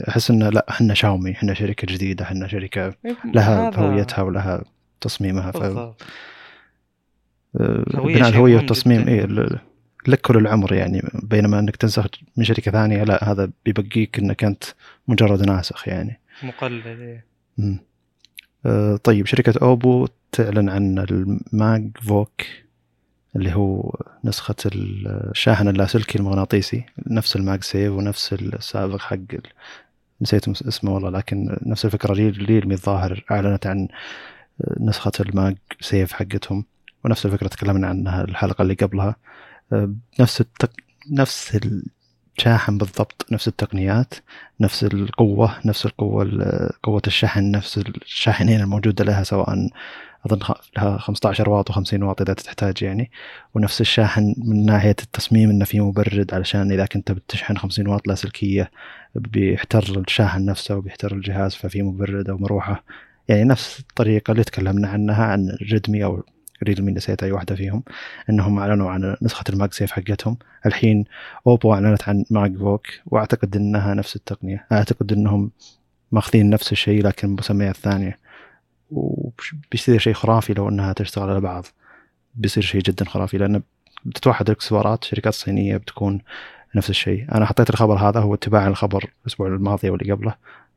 أحس إنه لا إحنا شاومي إحنا شركة جديدة إحنا شركة إيه، لها هويتها ولها تصميمها. ف آه، بناء الهويه والتصميم. اي لك كل العمر يعني بينما إنك تنسخ من شركة ثانية لا هذا بيبقيك إنك أنت مجرد ناسخ يعني مقلد. مم. آه، طيب شركة أوبو تعلن عن الماج فوك اللي هو نسخة الشاحن اللاسلكي المغناطيسي نفس الماج سيف ونفس السابق حق نسيت اسمه والله لكن نفس الفكرة ريل ريلمي الظاهر أعلنت عن نسخة الماج سيف حقتهم ونفس الفكرة تكلمنا عنها الحلقة اللي قبلها نفس التق... نفس الشاحن بالضبط نفس التقنيات نفس القوة نفس القوة ال- قوة الشحن نفس الشاحنين الموجودة لها سواء أظن لها 15 واط و50 واط إذا تحتاج يعني. ونفس الشاحن من ناحية التصميم إنه فيه مبرد علشان إذا كنت بتشحن 50 واط لاسلكية بيحتر الشاحن نفسه وبيحتر الجهاز ففي مبرد أو مروحة يعني نفس الطريقة اللي تكلمنا عنها عن ريدمي أو ريدمي نسيت أي واحدة فيهم إنهم أعلنوا عن نسخة الماج سيف حقتهم. الحين أوبو أعلنت عن ماج فوك وأعتقد إنها نفس التقنية. أعتقد إنهم ماخذين نفس الشيء لكن مسميات ثانية وبيصير شيء خرافي لو إنها تشتغل على بعض. بيصير شيء جدا خرافي لأن بتتوحد الاكسسوارات شركات صينية بتكون نفس الشيء. أنا حطيت الخبر هذا هو اتباع الخبر الأسبوع الماضي واللي قبله.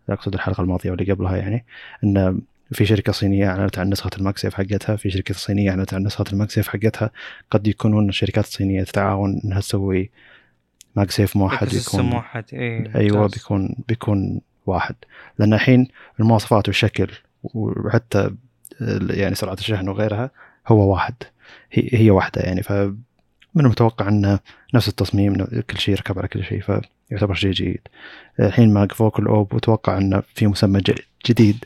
أقصد الحلقة الماضية واللي قبلها يعني. إن في شركة صينية أعلنت عن نسخة ال MagSafe حقتها في شركة صينية أعلنت عن نسخة ال MagSafe حقتها. قد يكونون الشركات الصينيه تتعاون إنها تسوي MagSafe موحد يكون موحد إيه أيوه. بيكون بيكون واحد. لأن الحين المواصفات والشكل وحتى يعني سرعة الشحن وغيرها هو واحد. هي هي واحدة يعني. ف من المتوقع إنه نفس التصميم كل شيء يركب على كل شيء فيعتبر شيء جيد. الحين ماك فوق الاوب وتوقع إنه في مسمى جديد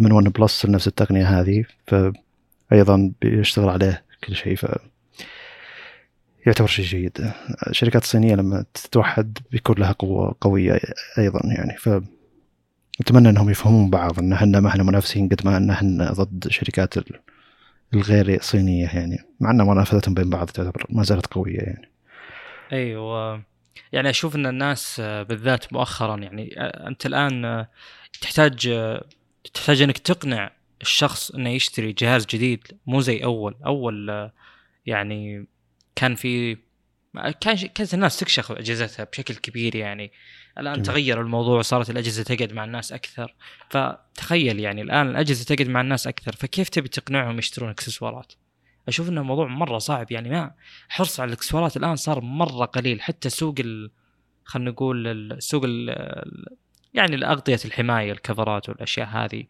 من ون بلس نفس التقنية هذه فايضا بيشتغل عليه كل شيء ف يعتبر شيء جيد. الشركات الصينيه لما تتوحد بيكون لها قوة قوية أيضا يعني ف أتمنى إنهم يفهمون بعض إن إحنا ما إحنا منافسين قد ما إن إحنا ضد الشركات ال- الغير صينية يعني. مع ان منافستهم بين بعض تعتبر ما زالت قوية يعني. أيوه يعني أشوف إن الناس بالذات مؤخرا يعني أنت الآن تحتاج تحتاج إنك تقنع الشخص إنه يشتري جهاز جديد مو زي أول أول آه، يعني كان في كان كانت الناس تكشخ اجهزتها بشكل كبير يعني الآن جميل. تغير الموضوع صارت الأجهزة تقعد مع الناس أكثر فتخيل يعني الآن الأجهزة تقعد مع الناس أكثر فكيف تبي تقنعهم يشترون إكسسوارات؟ أشوف إنه موضوع مرة صعب يعني ما حرص على الإكسسوارات الآن صار مرة قليل حتى سوق ال... خلينا نقول ال- سوق ال... يعني الاغطيه الحماية الكفرات والأشياء هذه.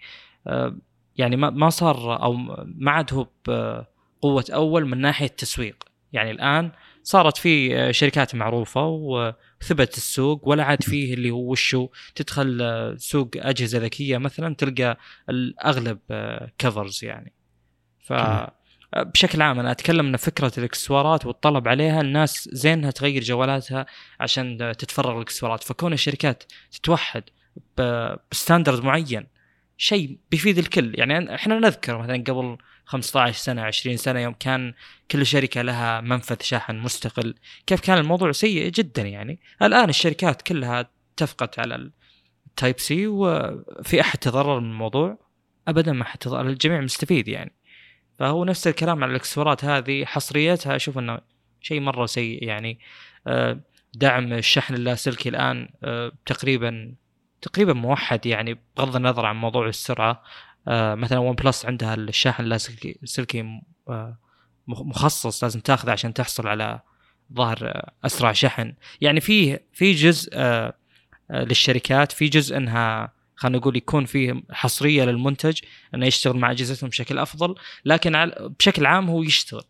آه، يعني ما صار أو ما عاد هو بقوه أول من ناحية تسويق يعني الآن صارت في آه، شركات معروفة وثبت السوق ولا عاد فيه اللي هو وشو تدخل آه، سوق أجهزة ذكية مثلا تلقى الأغلب كفرز يعني. ف. بشكل عام أنا أتكلم إن فكرة الإكسسوارات والطلب عليها الناس زينها تغير جوالاتها عشان تتفرغ الاكسسوارات فكون الشركات تتوحد بستاندرد معين شيء بيفيد الكل. يعني إحنا نذكر مثلا قبل 15 سنة 20 سنة يوم كان كل شركة لها منفذ شاحن مستقل. كيف كان الموضوع سيء جدا يعني. الآن الشركات كلها اتفقت على ال Type-C وفي أحد تضرر من الموضوع؟ ابدا ما حد تضرر الجميع مستفيد يعني. فهو نفس الكلام على الاكسسوارات هذه حصريتها أشوف إنه شيء مرة سيء. يعني آه، دعم الشحن اللاسلكي الآن آه، تقريبا تقريبا موحد يعني بغض النظر عن موضوع السرعة. آه، مثلا ون بلس عندها الشاحن اللاسلكي سلكي مخ- مخصص لازم تاخذه عشان تحصل على ظهر أسرع شحن. يعني في في جزء للشركات في جزء إنها خلينا نقول يكون فيه حصرية للمنتج إنه يشتغل مع أجهزتهم بشكل أفضل لكن على- بشكل عام هو يشتغل.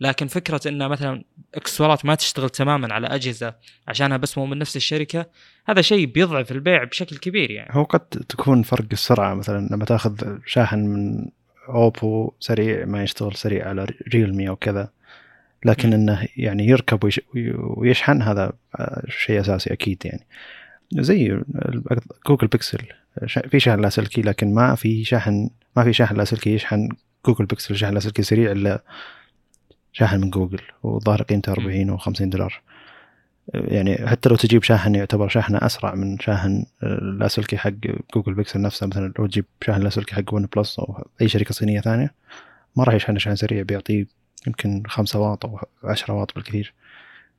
لكن فكرة إنه مثلا إكسسوارات ما تشتغل تماما على أجهزة عشانها بس مو من نفس الشركة هذا شيء بيضعف البيع بشكل كبير يعني. هو قد تكون فرق السرعة مثلا لما تأخذ شاحن من أوبو سريع ما يشتغل سريع على ريلمي أو كذا لكن. إنه يعني يركب ويش ويشحن هذا شيء أساسي أكيد يعني. زي جوجل بيكسل في شاحن لاسلكي لكن ما في شاحن ما في شاحن لاسلكي يشحن جوجل بيكسل. شاحن لاسلكي سريع إلا شاحن من جوجل وظاهر قيمته 40 أو 50 دولار. يعني حتى لو تجيب شاحن يعتبر شاحنه أسرع من شاحن اللاسلكي حق جوجل بيكسل نفسه. مثلا لو تجيب شاحن لاسلكي حق ون بلس أو أي شركة صينية ثانية ما راح يشحن شحن سريع بيعطيه يمكن 5 واط أو 10 واط بالكثير.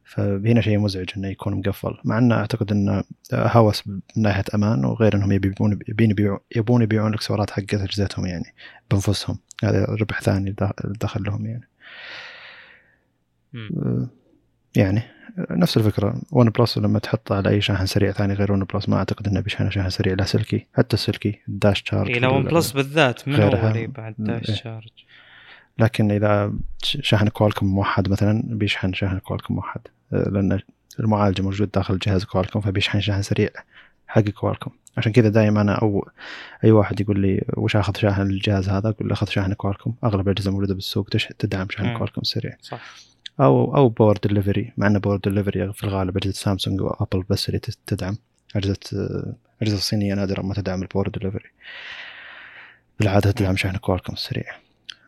فهنا شيء مزعج إنه يكون مقفل. مع إنه أعتقد إنه هوس من ناحيه أمان وغير إنهم يبون يبون يبيعون يبون يبيعون الإكسسوارات حقت أجهزتهم يعني بأنفسهم. هذا ربح ثاني دخل لهم يعني. مم. يعني نفس الفكرة. ون بلس لما تحط على أي شاحن سريع ثاني غير ون بلس ما أعتقد إنه بيشحن شاحن سريع. لاسلكي حتى السلكي ال Dash Charge إلى ون بلس بالذات من غيرها. هو اللي بعد Dash إيه. Charge؟ لكن إذا شاحن كوالكم موحد مثلا بيشحن شاحن كوالكم موحد. لأن المعالج موجود داخل جهاز كوالكم فبيشحن شاحن سريع حق كوالكم عشان كذا دائما أنا أو أي واحد يقول لي وش آخذ شاحن الجهاز هذا؟ أقول له أخذ شاحن كوالكم أغلب الأجهزة الموجوده بالسوق تدعم شاحن مم. كوالكم السريع صح. أو أو Power Delivery مع ان Power Delivery في الغالب أجهزة سامسونج وابل بس اللي تدعم. اجهزه أجهزة الصينيه نادرا ما تدعم ال Power Delivery بالعادة تدعم شاحن كوالكم السريع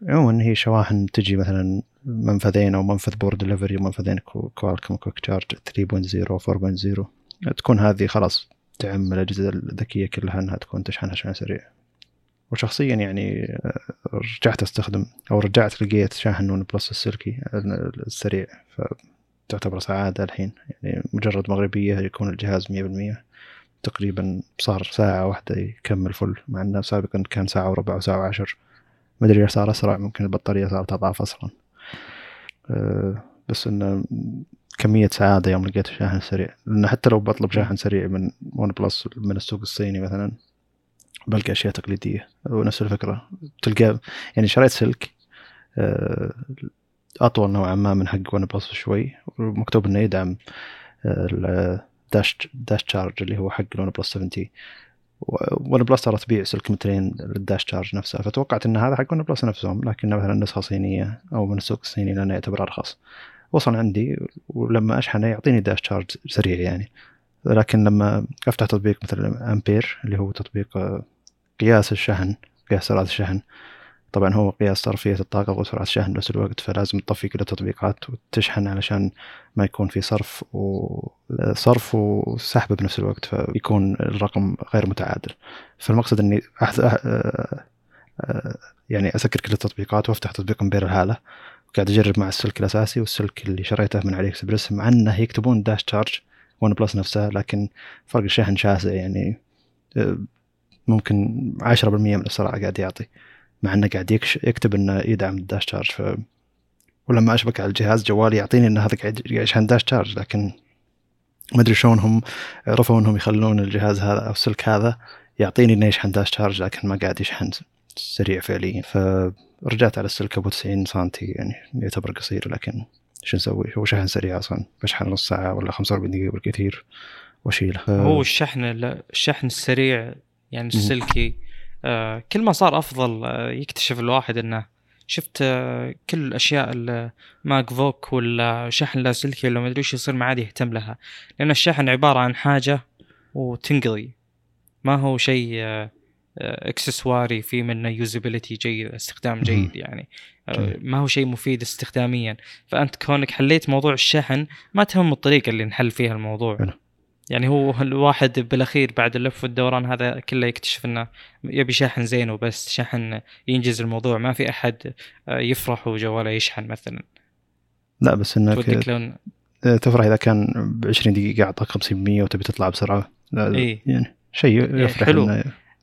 عموما هي شواحن تجي مثلا منفذين أو منفذ Power Delivery ومنفذين كو- كوالكم Quick Charge 3.0 و 4.0 تكون هذه خلاص تعم الأجهزة الذكية كلها إنها تكون تشحنها شحن سريع. وشخصيا يعني آه، رجعت أستخدم أو رجعت لقيت شاحن ون بلس السلكي السريع. فتعتبر سعادة الحين. يعني مجرد مغربية يكون الجهاز 100% تقريبا صار ساعة واحدة يكمل full مع إنه سابقا كان ساعة وربع وساعة وعشر. مدري ليش صار أسرع ممكن البطارية صارت أضعاف أصلا. أه، بس إنه كمية سعادة يوم لقيت الشاحن السريع لأن حتى لو بطلب شاحن سريع من ون بلس من السوق الصيني مثلا بلقى أشياء تقليدية. ونفس الفكرة. تلقى يعني شريت سلك أه، أطول نوعا ما من حق ون بلس شوي. ومكتوب إنه يدعم ال dash dash charge اللي هو حق ال OnePlus 7T OnePlus ترى تبيع سلك مترين لل dash charge نفسها فتوقعت إن هذا حق OnePlus نفسهم لكنه مثلا نسخه صينيه أو من السوق الصيني لأنه يعتبر أرخص. وصل عندي ولما أشحنه يعطيني dash charge سريع يعني. لكن لما أفتح تطبيق مثل امبير اللي هو تطبيق قياس الشحن قياس سرعة الشحن طبعا هو قياس صرفية الطاقة وسرعة الشحن بنفس الوقت فلازم تطفي كل التطبيقات وتشحن علشان ما يكون في صرف وصرف وسحب بنفس الوقت فيكون الرقم غير متعادل. فالمقصد إني أحذ... أح... آه، آه، يعني أسكر كل التطبيقات وأفتح تطبيق امبير الحالة وقاعد أجرب مع السلك الأساسي والسلك اللي شريته من AliExpress مع إنه يكتبون dash charge OnePlus نفسها لكن فرق الشحن شاسع يعني ممكن 10% من السرعة قاعد يعطي. مع انه قاعد يكش يكتب إنه يدعم ال dash charge ف ولما أشبك على الجهاز جوالي يعطيني إن هذا قاعد يشحن داش تشارج لكن ما أدري شلون هم عرفوا إنهم يخلون الجهاز هذا أو السلك هذا يعطيني إنه يشحن داش تشارج لكن ما قاعد يشحن سريع فعليا. فرجعت على السلك أبو 90 سنتي يعني يعتبر قصير لكن شو نسوي؟ هو شحن سريع أصلا بشحن نص ساعة ولا 45 دقيقة بالكثير وأشيله. هو الشحن الشحن السريع يعني السلكي كل ما صار أفضل آه يكتشف الواحد إنه شفت آه كل الاشياء ال MagSafe ولا شحن لاسلكي ولا ما أدري إيش يصير ما عاد يهتم لها. لأن الشحن عبارة عن حاجة وتنقضي. ما هو شيء آه اكسسواري في منه usability جيد استخدام جيد يعني. آه، ما هو شيء مفيد استخداميا. فأنت كونك حليت موضوع الشحن ما تهم الطريقة اللي نحل فيها الموضوع. يعني هو الواحد بالأخير بعد اللف والدوران هذا كله يكتشف إنه يبي شاحن زين وبس شحن ينجز الموضوع. ما في أحد آه، يفرح وجواله يشحن مثلا. لا بس إنك لون... آه، تفرح إذا كان ب 20 دقيقة أعطاك 50% وتبي تطلع بسرعة. لا إيه؟ يعني شيء إيه، يفرح حلو.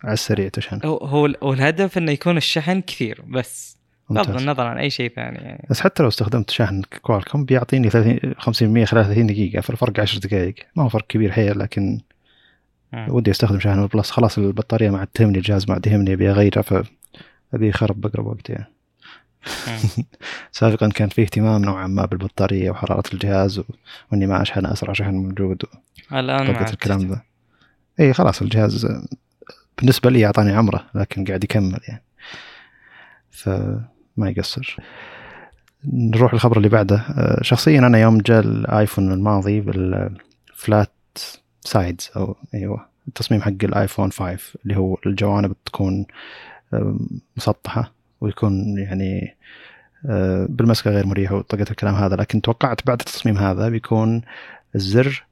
على السريع تشحن. هو هو الهدف إنه يكون الشحن كثير بس. بغض النظر عن أي شيء ثاني يعني. بس حتى لو استخدمت شحن كوالكم بيعطيني 30 50% خلال 30 دقيقة. فالفرق 10 دقائق. ما هو فرق كبير حيل لكن م. ودي أستخدم شحن بلس. خلاص البطارية ما عاد تهمني الجهاز ما عاد يهمني أبي أغيره فابي يخرب بأقرب وقت يعني. سابقا كان في اهتمام نوعا ما بالبطارية وحرارة الجهاز و... وإني ما اشحن أسرع شحن موجود و... الآن الكلام ذا. اي خلاص الجهاز بالنسبة لي أعطاني عمره لكن قاعد يكمل يعني. ف ما يقصر. نروح الخبر اللي بعده. آه، شخصيا أنا يوم جاء ال iPhone الماضي بال flat sides أو أيوه التصميم حق ال iPhone 5 اللي هو الجوانب تكون مسطحة ويكون يعني آه، بالمسكة غير مريحة وطقة الكلام هذا. لكن توقعت بعد التصميم هذا بيكون الزر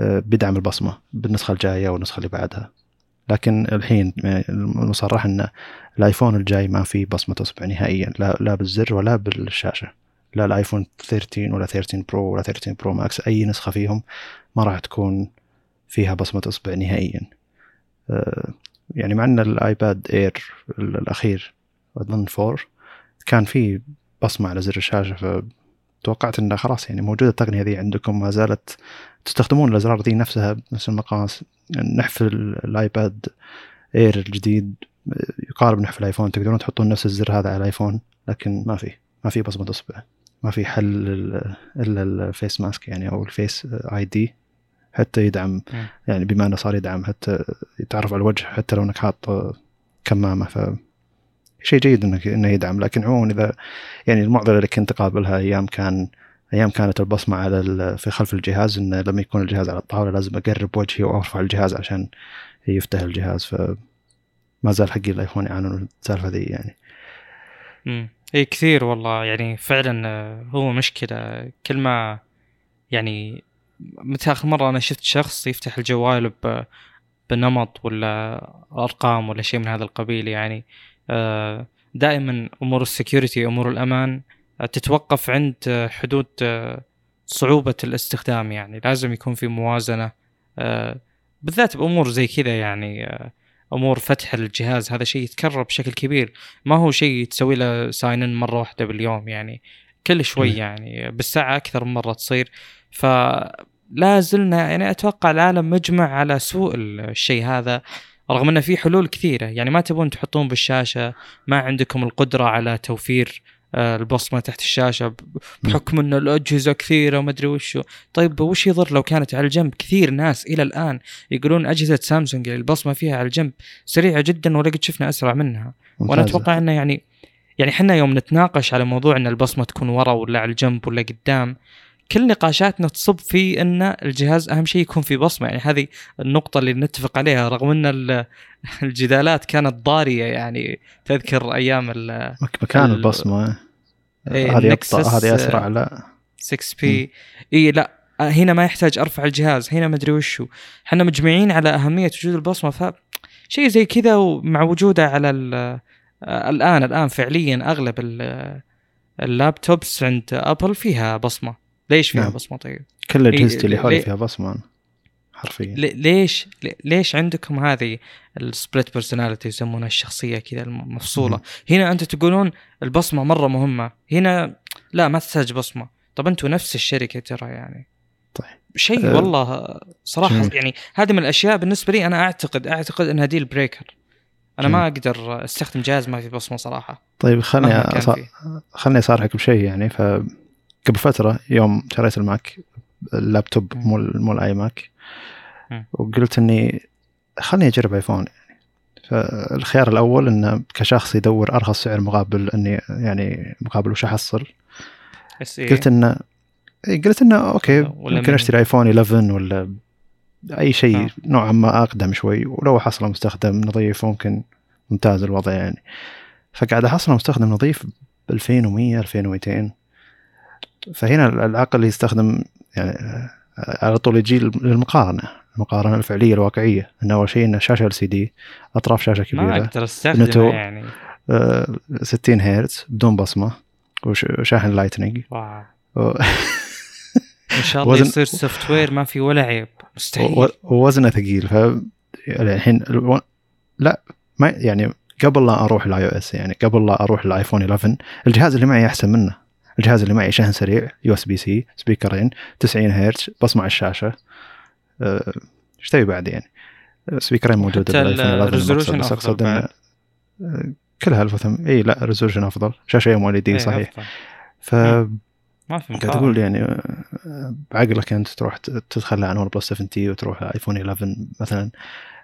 آه، بيدعم البصمة بالنسخة الجاية والنسخة اللي بعدها. لكن الحين المصرح إن ال iPhone الجاي ما في بصمة اصبع نهائيا لا, لا بالزر ولا بالشاشة. لا ال iPhone 13 ولا 13 Pro ولا 13 Pro Max أي نسخة فيهم ما راح تكون فيها بصمة اصبع نهائيا. آه، يعني مع إن ال iPad Air الأخير أظن 4 كان في بصمة على زر الشاشة فتوقعت انه خلاص يعني موجودة التقنية ذي عندكم ما زالت تستخدمون الأزرار ذي نفسها بنفس المقاس. نحف ال iPad Air الجديد يقارب نحف ال iPhone تقدرون تحطون نفس الزر هذا على ال iPhone لكن ما في ما في بصمة أصبع ما في حل إلا ال face mask يعني أو ال Face ID حتى يدعم يعني بما إنه صار يدعم حتى يتعرف على الوجه حتى لو إنك حاط كمامة. ف شيء جيد انك إنه يدعم. لكن عموما إذا يعني المعضلة اللي كنت اقابلها أيام كان أيام كانت البصمة على في خلف الجهاز إنه لما يكون الجهاز على الطاولة لازم أقرب وجهي وأرفع الجهاز عشان يفتح الجهاز. ف ما زال حقي ال iPhone يعانون السالفة ذي يعني. امم اي كثير والله. يعني فعلا آه، هو مشكلة. كل ما يعني متى آخر مرة أنا شفت شخص يفتح الجوال بنمط ولا أرقام ولا شيء من هذا القبيل يعني دائما أمور السكيورتي أمور الأمان تتوقف عند حدود صعوبة الاستخدام يعني. لازم يكون في موازنة بالذات بأمور زي كذا يعني أمور فتح الجهاز هذا شيء يتكرر بشكل كبير. ما هو شيء تسوي له ساين مرة واحدة باليوم يعني كل شوي يعني بالساعة أكثر من مرة تصير. فلا زلنا يعني أتوقع العالم مجمع على سوء الشيء هذا. رغم إنه في حلول كثيرة. يعني ما تبون تحطون بالشاشة ما عندكم القدرة على توفير آه، البصمة تحت الشاشة بحكم ان الأجهزة كثيرة وما أدري وشو. طيب وش يضر لو كانت على الجنب؟ كثير ناس إلى الآن يقولون أجهزة سامسونج البصمة فيها على الجنب سريعة جدا ولا قد شفنا أسرع منها. ممتازة. وأنا أتوقع إنه يعني يعني إحنا يوم نتناقش على موضوع إن البصمة تكون ورا ولا على الجنب ولا قدام كل نقاشاتنا تصب في إن الجهاز أهم شيء يكون في بصمة. يعني هذه النقطة اللي نتفق عليها رغم إن الجدالات كانت ضارية يعني تذكر أيام مكان البصمة. إيه هذه هذه أسرع لا. 6 بي إي لا. هنا ما يحتاج أرفع الجهاز هنا ما أدري وشو. إحنا مجمعين على أهمية وجود البصمة ف شيء زي كذا ومع وجوده على الآن الآن فعليا أغلب ال laptops عند Apple فيها بصمة. ليش فيها نعم. بصمة طيب كل اجهزتي اللي حولي فيها بصمة حرفيا لي- ليش لي- ليش عندكم هذه ال split personality يسمونها الشخصية كذا المفصوله مم. هنا أنتم تقولون البصمة مرة مهمة هنا لا ما تحتاج بصمة طب أنتم نفس الشركة ترى يعني طيب. شيء أه، والله صراحة جميل. يعني هذه من الأشياء بالنسبة لي أنا اعتقد أعتقد إنها deal breaker أنا ما جميل. أقدر أستخدم جهاز ما فيه بصمة صراحة طيب خلني أص... خلني أصارحك بشيء يعني فقبل فترة يوم شريت ال Mac ال laptop. مو مو ال iMac. وقلت إني خلني أجرب آيفون يعني فالخيار الأول إنه كشخص يدور أرخص سعر مقابل إني يعني مقابل وش أحصل؟ قلت انه إيه، قلت إنه أوكي ممكن. أشتري آيفون 11 ولا أي شيء آه. نوعا ما أقدم شوي ولو حصله مستخدم نظيف ممكن ممتاز الوضع يعني فقاعد احصله مستخدم نظيف ب 2100 2200 فهنا العقل يستخدم يعني آه، على طول يجي للمقارنة المقارنة الفعلية الواقعية انه أول شيء انه شاشة ال سي دي أطراف شاشة ما كبيرة أقدر استخدمه نتو. يعني. آه، 60 هرتز بدون بصمة وش- وشاحن لايتنينج واو. و- إن شاء الله وزن- يصير سوفت وير ما في ولا عيب. مستحيل. ووزنه ثقيل. ف يعني الحين الو- لا ما يعني قبل لا أروح الاي أو اس يعني قبل لا أروح الايفون 11 الجهاز اللي معي أحسن منه. الجهاز اللي معي شحن سريع USB-C سبيكرين 90 هرتز بصمة على الشاشة. آه، إيش تبي بعد يعني؟ آه، سبيكرين موجودة بال iPhone 11 ال resolution بس أفضل اقصد. انه آه، كلها 1000 إي لا resolution أفضل. شاشة AMOLED صحيح. أفضل. ف ما في قاعد يعني بعقلك أنت تروح تتخلى عن OnePlus 7T وتروح iPhone 11 مثلا.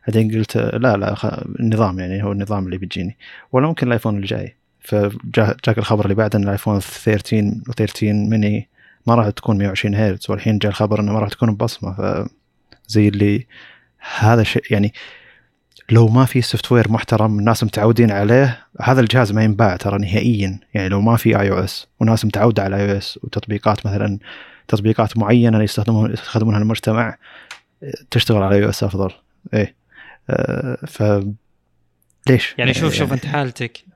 بعدين قلت لا لا. النظام يعني هو النظام اللي بيجيني. ولا ممكن ال iPhone اللي جاي. فجاك الخبر اللي بعد إن ال iPhone 13 و13 ميني ما راح تكون 120 هرتز والحين جاء الخبر إنه ما راح تكون ببصمة. ف زي اللي هذا شيء يعني لو ما في software محترم الناس متعودين عليه هذا الجهاز ما ينباع ترى نهائيا. يعني لو ما في iOS وناس متعودة على iOS وتطبيقات مثلا تطبيقات معينة يستخدمون يستخدمونها المجتمع تشتغل على iOS أفضل. إيه. آه ف ليش؟ يعني شوف شوف انت حالتك.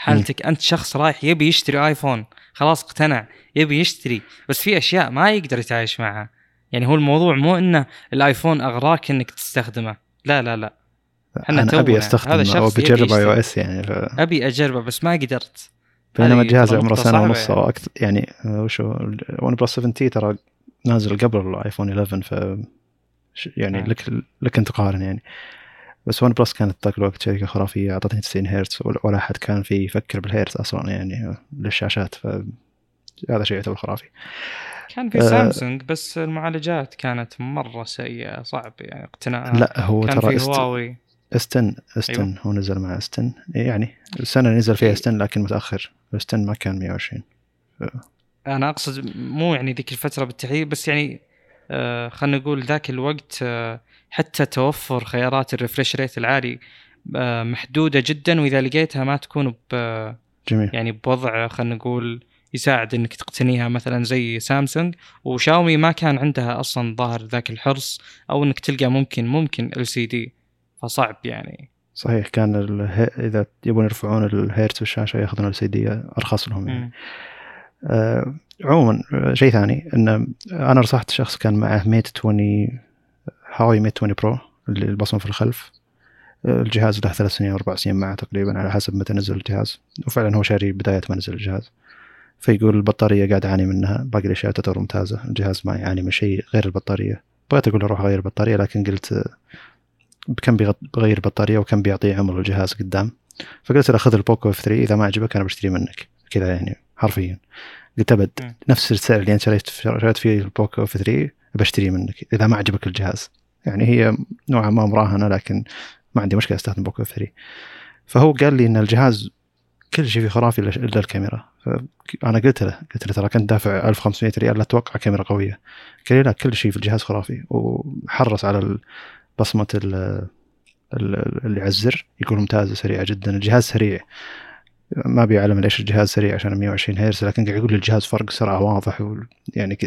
حالتك. أنت شخص رايح يبي يشتري آيفون. خلاص اقتنع. يبي يشتري. بس في أشياء ما يقدر يتعايش معها. يعني هو الموضوع مو إنه الآيفون أغراك إنك تستخدمه. لا لا لا. أنا. أبي هذا استخدم شخص أو بجرب iO. S يعني ف... أبي أجربه بس ما قدرت. بينما الجهاز عمره سنة ونص يعني. أو أكثر يعني آه، وشو ون بلس 7T ترى نازل قبل الايفون 11 ف يعني نعم. لك لك أن تقارن يعني. بس ون بلس كانت ذاك الوقت شركة خرافية أعطتني 90 هرتز ولا أحد كان في يفكر بالهرتز أصلا يعني للشاشات ف هذا شيء يعتبر خرافي كان في آه. سامسونج بس المعالجات كانت مرة سيئة صعب يعني اقتناعها لا هو كان ترى في. هواوي استن استن أيوة. هو نزل مع S10 يعني السنة اللي نزل فيها إيه. S10 لكن متأخر S10 ما كان 120 أنا أقصد مو يعني ذيك الفترة بالتحديد بس يعني آه خلينا نقول ذاك الوقت آه حتى توفر خيارات ال refresh rate العالي آه محدودة جدا وإذا لقيتها ما تكون ب جميل. يعني بوضع خلينا نقول يساعد إنك تقتنيها مثلا زي سامسونج. وشاومي ما كان عندها أصلا ظاهر ذاك الحرص أو إنك تلقى ممكن ممكن LCD فصعب يعني. صحيح كان اله... إذا يبون يرفعون الهيرتز بالشاشه يأخذون LCD أرخص لهم يعني. آه عموما شيء ثاني إن أنا رصحت شخص كان معه ميت 20 هاوي ميت 20 برو اللي البصمة في الخلف. آه، الجهاز له ثلاث سنين أربع سنين معه تقريبا على حسب متى نزل الجهاز. وفعلا هو شاري بداية ما نزل الجهاز. فيقول البطارية قاعد أعاني منها باقي الأشياء تعتبر ممتازة. الجهاز ما يعاني من شيء غير البطارية. بغيت أقول له روح غير البطارية لكن قلت آه، كم بيغط- بغير البطارية وكم بيعطيه عمر الجهاز قدام. فقلت له خذ البوكو F3 إذا ما عجبك أنا بشتري منك. كذا يعني حرفيا. قلت أبد مم. نفس السعر اللي أنت شريت شريت فيه البوكو F3 بشتريه منك. إذا ما عجبك الجهاز. يعني هي نوعا ما مراهنة لكن ما عندي مشكلة أستخدم بوكو F3 فهو قال لي إن الجهاز كل شيء فيه خرافي إلا الكاميرا. فانا قلت له قلت له ترى كنت دافع 1500 ريال لا أتوقع كاميرا قوية. قال لي لا كل شيء في الجهاز خرافي. وحرص على بصمة ال- ال- اللي على الزر يقول ممتازة سريعة جدا. الجهاز سريع. ما بيعلم ليش الجهاز سريع عشان 120 هرتز لكن قاعد يقول لي الجهاز فرق سرعة واضح يعني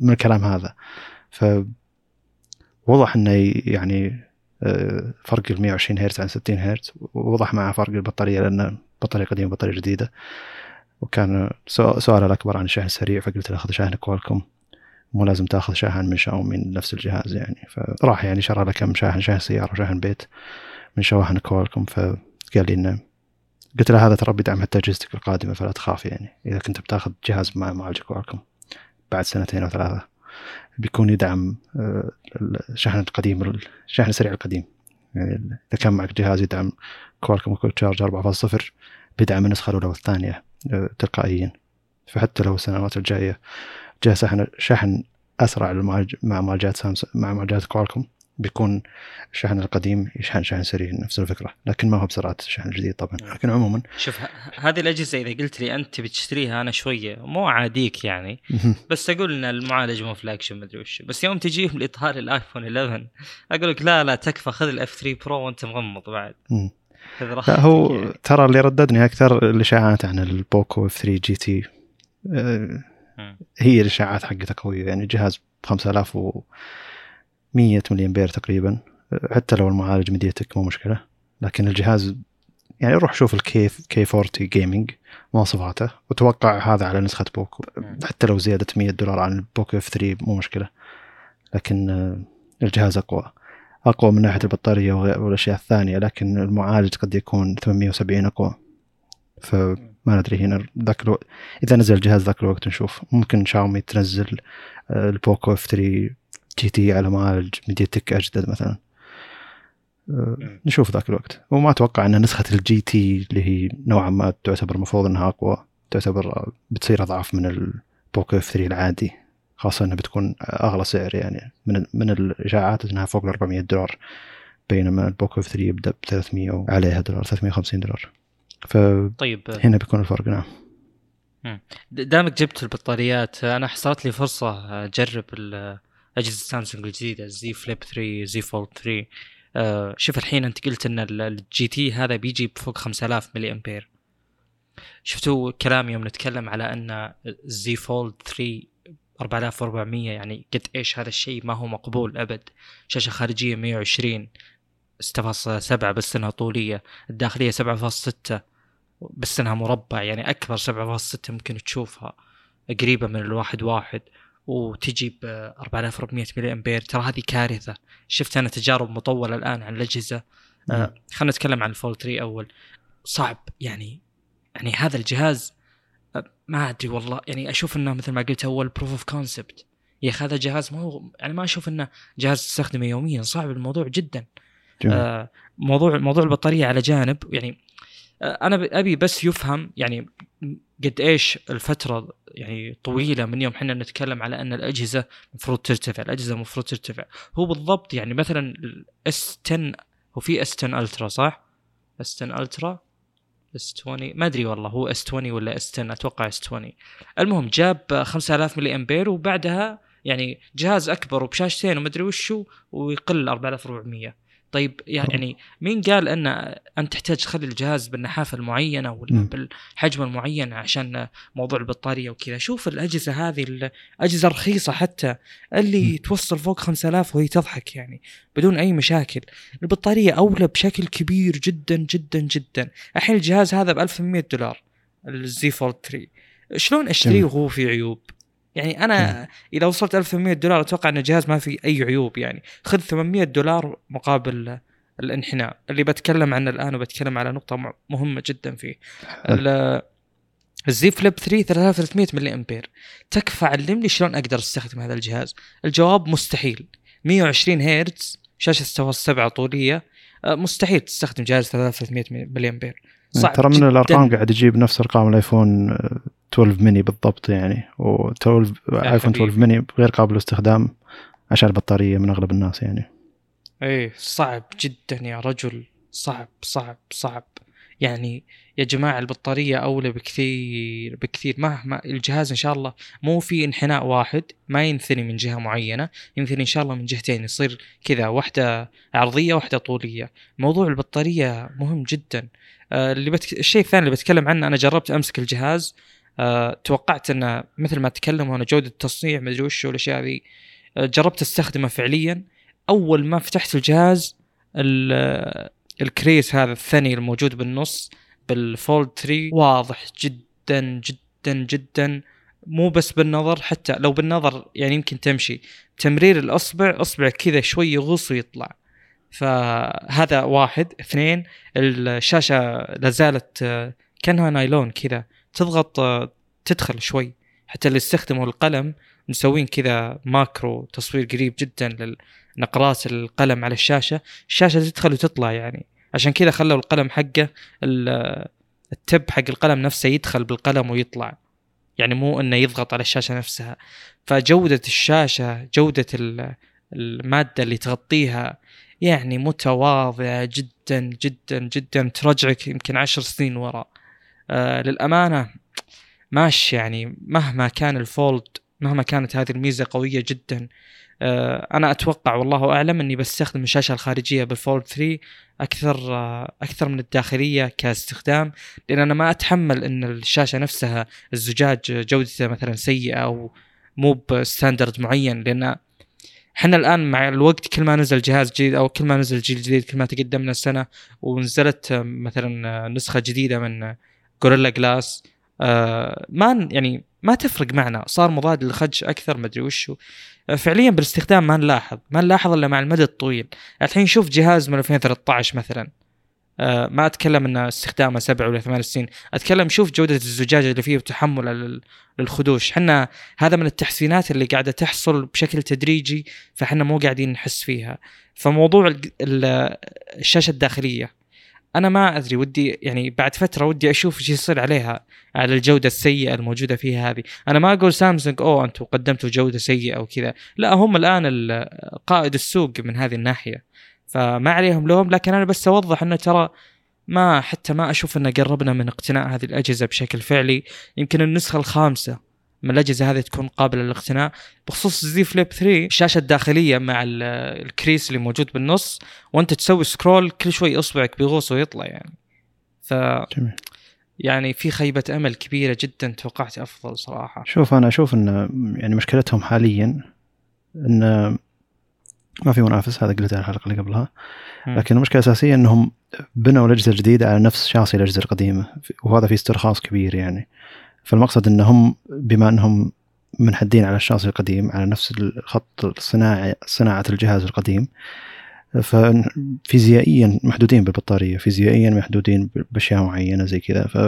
من الكلام هذا. ف وضح إنه يعني آه، فرق ال 120 هرتز عن 60 هرتز. ووضح معه فرق البطارية لأن بطارية قديمة وبطارية جديدة. وكان سؤ- سؤال الأكبر عن الشحن السريع فقلت له خذ شاحن كوالكوم. مو لازم تاخذ شاحن من شاومي من نفس الجهاز يعني. فراح يعني شرى له كم شاحن شاحن سيارة وشاحن بيت من شواحن كوالكوم. فقال لي إنه قلت له هذا ترى بيدعم حتى اجهزتك القادمة فلا تخاف يعني. إذا كنت بتاخذ جهاز مع معالج كوالكوم بعد سنتين أو ثلاثة. بيكون يدعم آه، الشحن القديم الشحن السريع القديم. يعني إذا كان معك جهاز يدعم كوالكوم Quick Charge 4.0 بيدعم النسخة الأولى والثانية آه، تلقائيا. فحتى لو السنوات الجاية جاء شحن أسرع مع معالجات سامسونج مع معالجات كوالكوم بيكون الشحن القديم يشحن شحن سريع نفس الفكرة. لكن ما هو بسرعة الشحن الجديد طبعا. لكن عموما. شوف ه- هذه الأجهزة إذا قلت لي أنت بتشتريها أنا شوية مو عاديك يعني بس أقول إن المعالج مو flag ما أدري وش. بس يوم تجيهم لإطار الآيفون 11 أقول لك لا لا تكفى خذ ال F3 Pro وأنت مغمض بعد. لا هو يعني. ترى اللي رددني أكثر الإشاعات عن البوكو F3 GT. هي الإشاعات حقتها قوية. يعني جهاز ب 5100 ملي امبير تقريبا. حتى لو المعالج ميدياتك مو مشكلة. لكن الجهاز يعني روح شوف ال K K40 Gaming مواصفاته وتوقع هذا على نسخة بوكو. حتى لو زيادة 100 دولار عن البوكو F3 مو مشكلة. لكن آه، الجهاز أقوى. أقوى من ناحية البطارية والأشياء الثانية. لكن المعالج قد يكون 870 أقوى. فما ندري هنا ذاك الوقت إذا نزل الجهاز ذاك الوقت نشوف. ممكن شاومي تنزل آه، البوكو F3 GT على معالج ميدياتك أجدد مثلا. مم. نشوف ذاك الوقت. وما أتوقع إن نسخة ال GT اللي هي نوعا ما تعتبر المفروض إنها أقوى تعتبر بتصير اضعف من البوكو F3 العادي خاصة إنها بتكون أغلى سعر يعني. من من الإشاعات إنها فوق ال 400 دولار بينما البوكو F3 يبدأ ب 300 عليها دولار 350 دولار. فهنا طيب. بيكون الفرق نعم. دامك جبت البطاريات أنا حصلت لي فرصة أجرب ال- أجهزة سامسونج الجديدة زي Flip 3 زي Fold 3 آه، شوف الحين أنت قلت إن ال- ال GT هذا بيجي بفوق 5000 ملي امبير شفتوا كلام يوم نتكلم على إن الزي فولد 3 4400 يعني قد إيش هذا الشيء ما هو مقبول أبد. شاشة خارجية 120 6.7 بس إنها طولية. الداخلية 7.6 بس إنها مربع يعني أكبر 7.6 ممكن تشوفها قريبة من الواحد واحد. وتجي ب 4400 ملي أمبير. ترى هذه كارثة. شفت أنا تجارب مطولة الآن عن الأجهزة. آه. خلينا نتكلم عن ال Fold 3 أول. صعب. يعني يعني هذا الجهاز آه، ما أدري والله. يعني أشوف إنه مثل ما قلت أول proof of concept يا أخي هذا جهاز ما هو يعني ما أشوف إنه جهاز تستخدمه يوميا. صعب الموضوع جدا. جميل. آه، موضوع موضوع البطارية على جانب. يعني أنا أبي بس يفهم يعني قد إيش الفترة يعني طويلة من يوم إحنا نتكلم على أن الأجهزة المفروض ترتفع الأجهزة المفروض ترتفع. هو بالضبط يعني مثلا ال S10 هو في S10 Ultra صح؟ S10 Ultra S20 ما أدري والله هو S20 ولا S10 أتوقع S20 المهم جاب 5000 ملي أمبير وبعدها يعني جهاز أكبر وبشاشتين ومدري وشو ويقل 4400 طيب يعني مين قال أن انت تحتاج تخلي الجهاز بالنحافة المعينة ولا. بالحجم المعين عشان موضوع البطارية وكذا شوف الأجهزة هذه الأجهزة الرخيصه حتى اللي مم. توصل فوق 5000 وهي تضحك يعني بدون أي مشاكل البطارية أولى بشكل كبير جدا جدا جدا الحين الجهاز هذا ب 1100 دولار الزي فولد 3 شلون أشتريه. وهو فيه عيوب يعني أنا إذا وصلت 1100 دولار أتوقع إن الجهاز ما فيه أي عيوب يعني. خذ 800 دولار مقابل الانحناء. اللي بتكلم عنه الآن وبتكلم على نقطة مهمة جدا فيه. ال- ال Z Flip 3 3300 ملي أمبير. تكفى علمني شلون أقدر أستخدم هذا الجهاز؟ الجواب مستحيل. 120 هرتز شاشة 6.7 طولية. آه، مستحيل تستخدم جهاز 3300 ملي أمبير. صعب ترى من جداً. الأرقام قاعد يجيب نفس أرقام الآيفون آه، 12 ميني بالضبط يعني و12 ايفون حبيبي. 12 ميني غير قابل للاستخدام عشان البطارية من أغلب الناس يعني. إيه صعب جدا يا رجل. صعب صعب صعب. يعني يا جماعة البطارية أولى بكثير بكثير. مهما الجهاز إن شاء الله مو في انحناء واحد ما ينثني من جهة معينة ينثني إن شاء الله من جهتين. يصير كذا واحدة عرضية واحدة طولية. موضوع البطارية مهم جدا. اللي بتك... الشيء الثاني اللي بتكلم عنه أنا جربت أمسك الجهاز آه توقعت أنه مثل ما تكلموا أنا جودة التصنيع مدري وش والأشياء ذي آه جربت أستخدمه فعليا. أول ما فتحت الجهاز ال- الكريس هذا الثاني الموجود بالنص بالفولد 3 واضح جدا جدا جدا. مو بس بالنظر حتى لو بالنظر يعني يمكن تمشي. تمرير الأصبع اصبع كذا شوي يغوص ويطلع. فهذا واحد. اثنين الشاشة لازالت آه، كأنها نايلون كذا. تضغط آه، تدخل شوي. حتى اللي استخدموا القلم مسوين كذا ماكرو تصوير قريب جدا لنقرات القلم على الشاشة. الشاشة تدخل وتطلع يعني. عشان كذا خلوا القلم حقه التب حق القلم نفسه يدخل بالقلم ويطلع. يعني مو إنه يضغط على الشاشة نفسها. فجودة الشاشة جودة المادة اللي تغطيها يعني متواضعه جدا جدا جدا ترجعك يمكن عشر سنين وراء. آه للأمانة ماشي يعني مهما كان ال Fold مهما كانت هذه الميزة قوية جدا. آه أنا أتوقع والله أعلم إني بستخدم الشاشة الخارجية بال Fold 3 أكثر آه أكثر من الداخلية كاستخدام لأن أنا ما أتحمل إن الشاشة نفسها الزجاج جودته مثلا سيئة أو مو ب standard معين لأن إحنا الآن مع الوقت كل ما نزل جهاز جديد أو كل ما نزل جيل جديد كل ما تقدمنا السنة ونزلت مثلا نسخة جديدة من جوريلا جلاس آه ما يعني ما تفرق معنا. صار مضاد للخدش أكثر ما أدري وشو. آه فعليا بالاستخدام ما نلاحظ. ما نلاحظ إلا مع المدى الطويل. الحين شوف جهاز من 2013 مثلا. آه ما أتكلم إن استخدامه سبع ولا ثمان سنين. أتكلم شوف جودة الزجاجه اللي فيه وتحمله للخدوش حنا هذا من التحسينات اللي قاعدة تحصل بشكل تدريجي فحنا مو قاعدين نحس فيها. فموضوع الشاشة الداخلية أنا ما أدري ودي يعني بعد فترة ودي أشوف إيش يصير عليها على الجودة السيئة الموجودة فيها هذه. أنا ما أقول سامسونج أوه أنتم قدمتوا جودة سيئة أو كذا. لا هم الآن قائد السوق من هذه الناحية. فما عليهم لوم لكن أنا بس أوضح إنه ترى ما حتى ما أشوف انه قربنا من اقتناء هذه الأجهزة بشكل فعلي. يمكن النسخة الخامسة من الأجهزة هذه تكون قابلة للاقتناء بخصوص زي فليب 3 الشاشة الداخلية مع الكريس اللي موجود بالنص. وأنت تسوي سكرول كل شوي اصبعك بيغوص ويطلع يعني. ف جميل. يعني في خيبة أمل كبيرة جدا توقعت أفضل صراحة. شوف أنا أشوف إن يعني مشكلتهم حاليا إن ما في منافس هذا قلتها الحلقة اللي قبلها. لكن المشكلة الأساسية إنهم بنوا الاجهزه الجديده على نفس شاصي الاجهزه القديمه وهذا في استرخاص كبير يعني. فالمقصد إنهم بما إنهم منحدين على الشاصي القديم على نفس الخط الصناعي صناعة الجهاز القديم ففيزيائيا محدودين بالبطارية فيزيائيا محدودين بأشياء معينة زي كذا. ف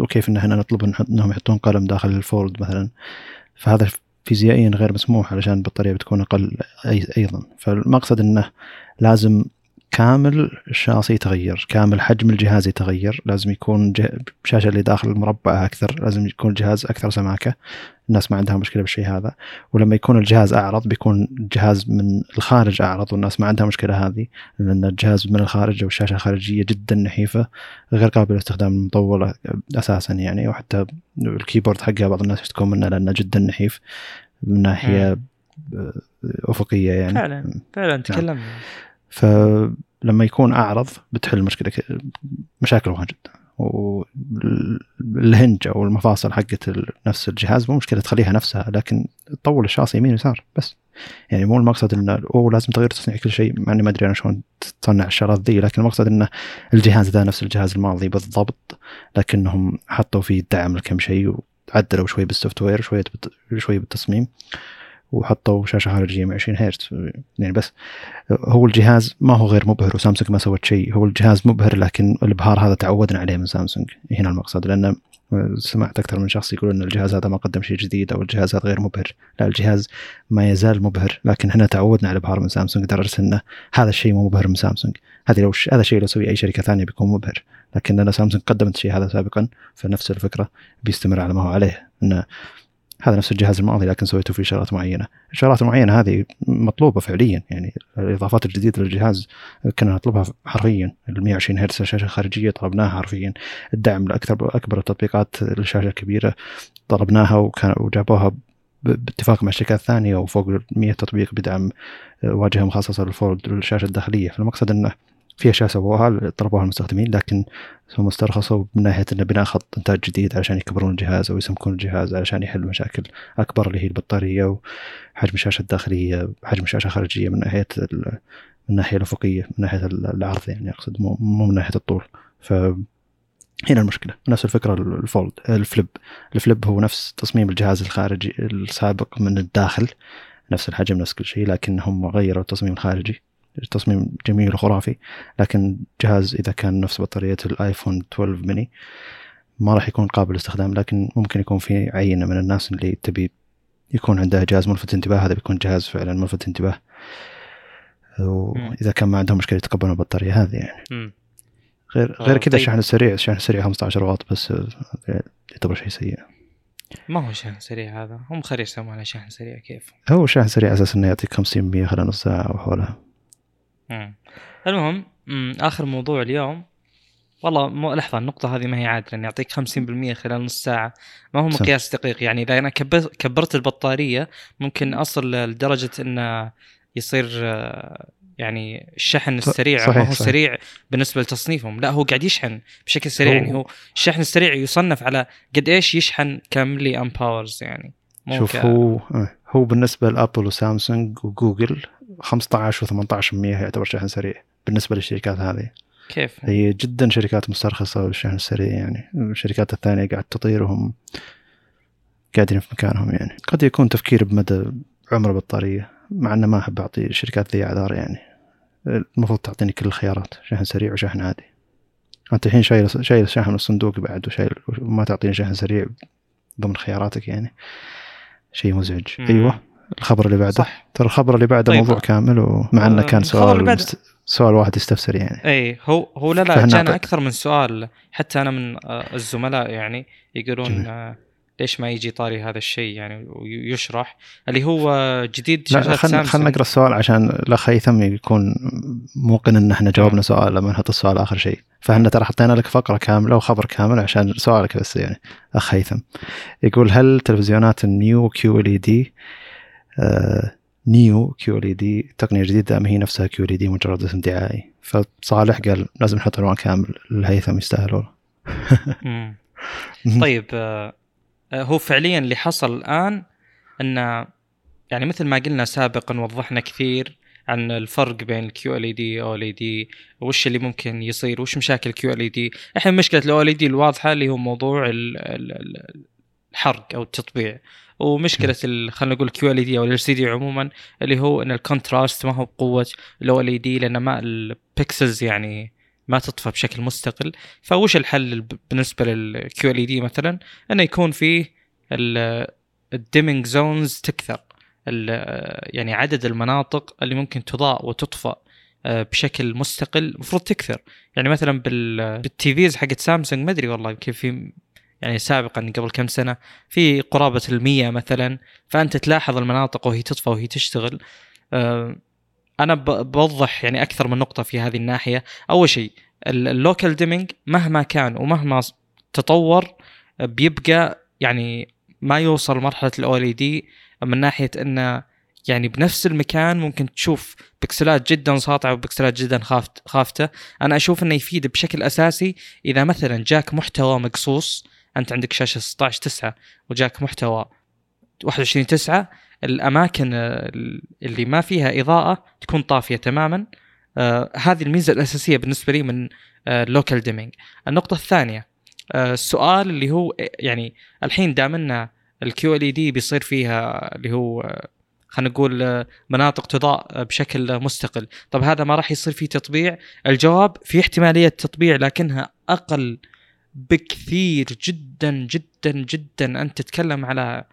وكيف ان إحنا نطلب إنهم يحطون قلم داخل الفولد مثلا. فهذا فيزيائيا غير مسموح علشان البطارية بتكون أقل أيضا. فالمقصد إنه لازم كامل الشاصي يتغير كامل حجم الجهاز يتغير لازم يكون الشاشة اللي داخل مربعة أكثر لازم يكون الجهاز أكثر سماكة. الناس ما عندها مشكلة بالشيء هذا. ولما يكون الجهاز أعرض بيكون الجهاز من الخارج أعرض والناس ما عندها مشكلة هذه لأن الجهاز من الخارج أو الشاشة الخارجية جدا نحيفة غير قابلة للاستخدام المطولة أساسا يعني. وحتى الكيبورد حقها بعض الناس يشتكون منه لأنه جدا نحيف من ناحية أفقية يعني. فعلا. فعلا نعم. تكلمنا. فلما يكون أعرض بتحل مشكله مشاكل واجد. والهنج أو المفاصل حقت نفس الجهاز مو مشكلة تخليها نفسها لكن تطول الشاصي يمين ويسار بس. يعني مو المقصد انه اوه لازم تغير تصنيع كل شيء مع إني ما أدري أنا شلون تصنع الشغلات ذي لكن المقصد انه الجهاز ذا نفس الجهاز الماضي بالضبط لكنهم حطوا فيه دعم لكم شيء وعدلوا شوي بال software شوي شوي بالتصميم. وحطوا شاشة خارجية 120 هرتز يعني بس. هو الجهاز ما هو غير مبهر وسامسونج ما سوت شيء. هو الجهاز مبهر لكن الابهار هذا تعودنا عليه من سامسونج. هنا المقصد لأن سمعت أكثر من شخص يقول إن الجهاز هذا ما قدم شيء جديد أو الجهاز هذا غير مبهر. لا الجهاز ما يزال مبهر لكن إحنا تعودنا على الابهار من سامسونج لدرجة انه هذا الشيء مو مبهر من سامسونج. هذه لو ش... هذا الشيء لو سوي أي شركة ثانية بيكون مبهر. لكن لأن سامسونج قدمت الشيء هذا سابقا فنفس الفكرة بيستمر على ما هو عليه. انه هذا نفس الجهاز الماضي لكن سويته فيه شغلات معينة. الشغلات المعينه هذه مطلوبة فعليا يعني الإضافات الجديدة للجهاز كنا نطلبها حرفيا. ال 120 هرتز الشاشه الخارجية طلبناها حرفيا. الدعم لاكثر أكبر التطبيقات للشاشة الكبيرة طلبناها وكان وجابوها باتفاق مع الشركات الثانية وفوق 100 تطبيق بدعم واجهة مخصصة للفولد للشاشة الداخلية. فالمقصد إنه في اشياء سووها طلبوها المستخدمين لكن هم استرخصوا من ناحية انه بناء خط إنتاج جديد علشان يكبرون الجهاز أو يسمكون الجهاز علشان يحل مشاكل أكبر اللي هي البطارية وحجم الشاشة الداخلية حجم الشاشة الخارجية من ناحية من الناحيه الأفقية من ناحية العرض يعني أقصد مو, من ناحية الطول. ف هنا المشكلة نفس الفكرة الفولد الفليب. الفليب هو نفس تصميم الجهاز الخارجي السابق من الداخل نفس الحجم نفس كل شيء لكن هم غيروا التصميم الخارجي. تصميم جميل وخرافي لكن جهاز إذا كان نفس بطارية الايفون 12 ميني ما راح يكون قابل للاستخدام لكن ممكن يكون في عينة من الناس اللي تبي يكون عندها جهاز ملفت انتباه هذا بيكون جهاز فعلا ملفت انتباه. وإذا كان ما عندهم مشكلة يتقبلون البطارية هذه يعني. مم. غير آه، غير كذا طيب. الشحن السريع الشحن السريع 15 واط بس آه، يعتبر شيء سيء. ما هو شحن سريع هذا؟ هم خير يسوون على شحن سريع كيف؟ هو شحن سريع أساس إنه يعطيك 50% خلال نص ساعة أو حولها. مم. المهم مم. آخر موضوع اليوم والله مو لحظة النقطة هذه ما هي عادلة إني يعطيك 50% خلال نص ساعة ما هو. مقياس دقيق يعني إذا أنا كبر- كبرت البطارية ممكن أصل لدرجة انه يصير يعني الشحن السريع صحيح، ما هو صحيح. سريع بالنسبة لتصنيفهم لا هو قاعد يشحن بشكل سريع يعني هو الشحن السريع يصنف على قد إيش يشحن كملي أمباورز يعني مو شوف هو آه، هو بالنسبة لأبل وسامسونج وجوجل 15 و18% يعتبر شحن سريع بالنسبة للشركات هذه. كيف؟ هي جدا شركات مسترخصة بالشحن السريع يعني. الشركات الثانية قاعد تطير وهم قاعدين في مكانهم يعني. قد يكون تفكير بمدى عمر البطاريه مع إنه ما أحب أعطي الشركات ذي أعذار يعني. المفروض تعطيني كل الخيارات شحن سريع وشحن عادي. أنت الحين شايل شايل شحن من الصندوق بعد وشايل وما تعطيني شحن سريع ضمن خياراتك يعني. شيء مزعج. أيوه. الخبر اللي بعده. صح. ترى الخبر اللي بعده طيب. موضوع كامل ومع إنه آه، كان سؤال مست... سؤال واحد يستفسر يعني. اي هو هو لا لا جانا أكثر من سؤال. حتى أنا من آه، الزملاء يعني يقولون جميل. آه، ليش ما يجي طاري هذا الشيء يعني ويشرح. اللي هو جديد لا شاشات خلينا نقرأ السؤال عشان الأخ هيثم يكون موقن إن إحنا جاوبنا سؤال لما نحط السؤال آخر شيء. فإحنا ترى حطينا لك فقرة كاملة وخبر كامل عشان سؤالك بس يعني أخ هيثم يقول هل تلفزيونات ال Neo QLED Neo QLED تقنية جديدة أم هي نفسها QLED مجرد اسم دعائي فصالح قال لازم نحط عنوان كامل الهيثم يستاهل والله مم. طيب آه، آه، هو فعليا اللي حصل الآن إن يعني مثل ما قلنا سابقا وضحنا كثير عن الفرق بين ال QLED OLED وش اللي ممكن يصير وش مشاكل ال QLED. الحين مشكلة ال OLED الواضحة اللي هو موضوع ال- ال- ال- الحرق أو التطبيع. ومشكلة خلينا نقول كيو ال دي أو ال سي دي عموما اللي هو إن ال contrast ما هو بقوة ال OLED لأن ما ال pixels يعني ما تطفى بشكل مستقل. فوش الحل بالنسبة لل QLED مثلا؟ إنه يكون فيه ال dimming zones تكثر يعني عدد المناطق اللي ممكن تضاء وتطفى آه، بشكل مستقل المفروض تكثر. يعني مثلا بال بال TVs حقت سامسونج ما أدري والله يمكن في يعني سابقا قبل كم سنة في قرابة المية مثلا فأنت تلاحظ المناطق وهي تطفى وهي تشتغل. آه، أنا بوضح يعني أكثر من نقطة في هذه الناحية. أول شيء ال local dimming مهما كان ومهما تطور بيبقى يعني ما يوصل مرحلة ال OLED من ناحية انه يعني بنفس المكان ممكن تشوف بكسلات جدا ساطعة وبكسلات جدا خافت خافته. أنا أشوف إنه يفيد بشكل أساسي إذا مثلا جاك محتوى مقصوص أنت عندك شاشة 16 9 وجاك محتوى 21 9 الأماكن آه، اللي ما فيها إضاءة تكون طافية تماما. آه هذه الميزة الأساسية بالنسبة لي من ال local dimming النقطة الثانية آه السؤال اللي هو يعني الحين دامنا ال QLED بيصير فيها اللي هو آه، خلينا نقول آه، مناطق تضاء بشكل مستقل. طب هذا ما راح يصير فيه تطبيع؟ الجواب في احتمالية تطبيع لكنها أقل بكثير جدا جدا جدا. أنت تتكلم على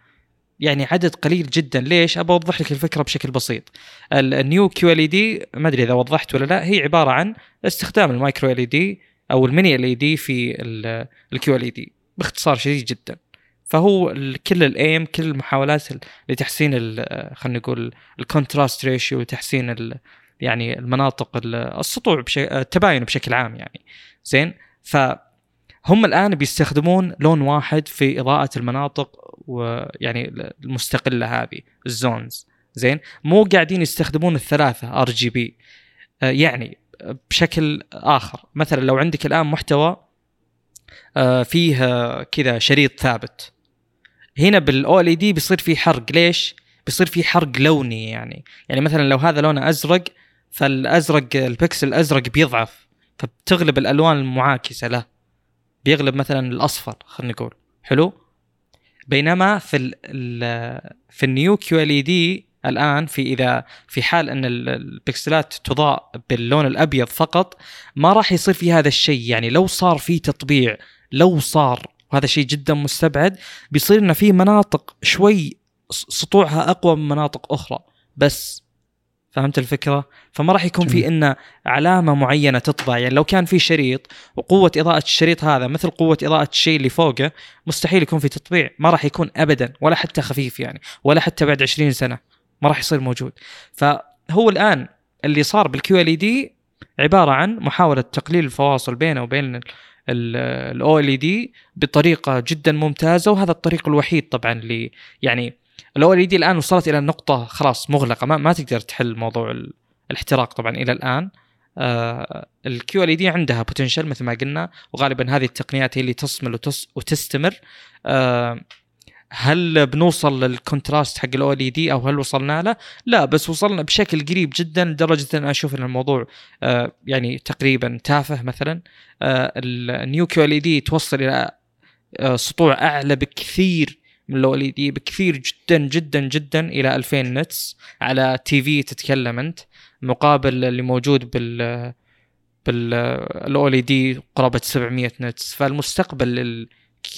يعني عدد قليل جدا. ليش؟ ابى أوضح لك الفكرة بشكل بسيط. ال- ال Neo QLED ما أدري إذا وضحت ولا لا هي عبارة عن استخدام ال micro LED أو ال mini LED في ال QLED باختصار شديد جدا. فهو كل الايم كل المحاولات ال- لتحسين خلينا نقول ال contrast ratio وتحسين يعني المناطق ال- السطوع بش... التباين بشكل عام يعني. زين؟ فهم الآن بيستخدمون لون واحد في إضاءة المناطق ويعني المستقلة هذه ال zones. زين؟ مو قاعدين يستخدمون الثلاثة RGB. يعني بشكل آخر. مثلا لو عندك الآن محتوى آه، فيه آه، كذا شريط ثابت. هنا بال OLED بيصير في حرق. ليش؟ بيصير في حرق لوني يعني. يعني مثلا لو هذا لونه أزرق فالأزرق البكسل الأزرق بيضعف فبتغلب الألوان المعاكسة له. بيغلب مثلا الأصفر خلينا نقول. حلو؟ بينما في ال في ال Neo QLED الآن في إذا في حال أن البكسلات تضاء باللون الأبيض فقط ما راح يصير في هذا الشيء. يعني لو صار في تطبيع لو صار وهذا شيء جدا مستبعد بيصير ان في مناطق شوي سطوعها أقوى من مناطق أخرى. بس فهمت الفكرة؟ فما راح يكون في إنه علامة معينة تطبع. يعني لو كان في شريط وقوة إضاءة الشريط هذا مثل قوة إضاءة الشيء اللي فوقه مستحيل يكون في تطبيع. ما راح يكون ابدا ولا حتى خفيف يعني ولا حتى بعد 20 سنة. ما راح يصير موجود. فهو الآن اللي صار بالكيو إل دي عبارة عن محاولة تقليل الفواصل بينه وبين الاو ال دي بطريقة جدا ممتازة وهذا الطريق الوحيد طبعا اللي يعني ال OLED الآن وصلت إلى النقطه خلاص مغلقة ما, ما تقدر تحل موضوع الاحتراق طبعا إلى الآن. ال QLED عندها potential مثل ما قلنا وغالبا هذه التقنيات هي اللي تصمل وتص وتستمر. آه هل بنوصل لل contrast حق ال OLED أو هل وصلنا له؟ لا بس وصلنا بشكل قريب جدا لدرجة أن أشوف إن الموضوع آه يعني تقريبا تافه مثلا. آه ال Neo QLED توصل إلى آه سطوع أعلى بكثير من ال OLED بكثير جدا جدا جدا إلى 2000 nits على TV تتكلم أنت مقابل اللي موجود بال بال OLED قرابة 700 nits. فالمستقبل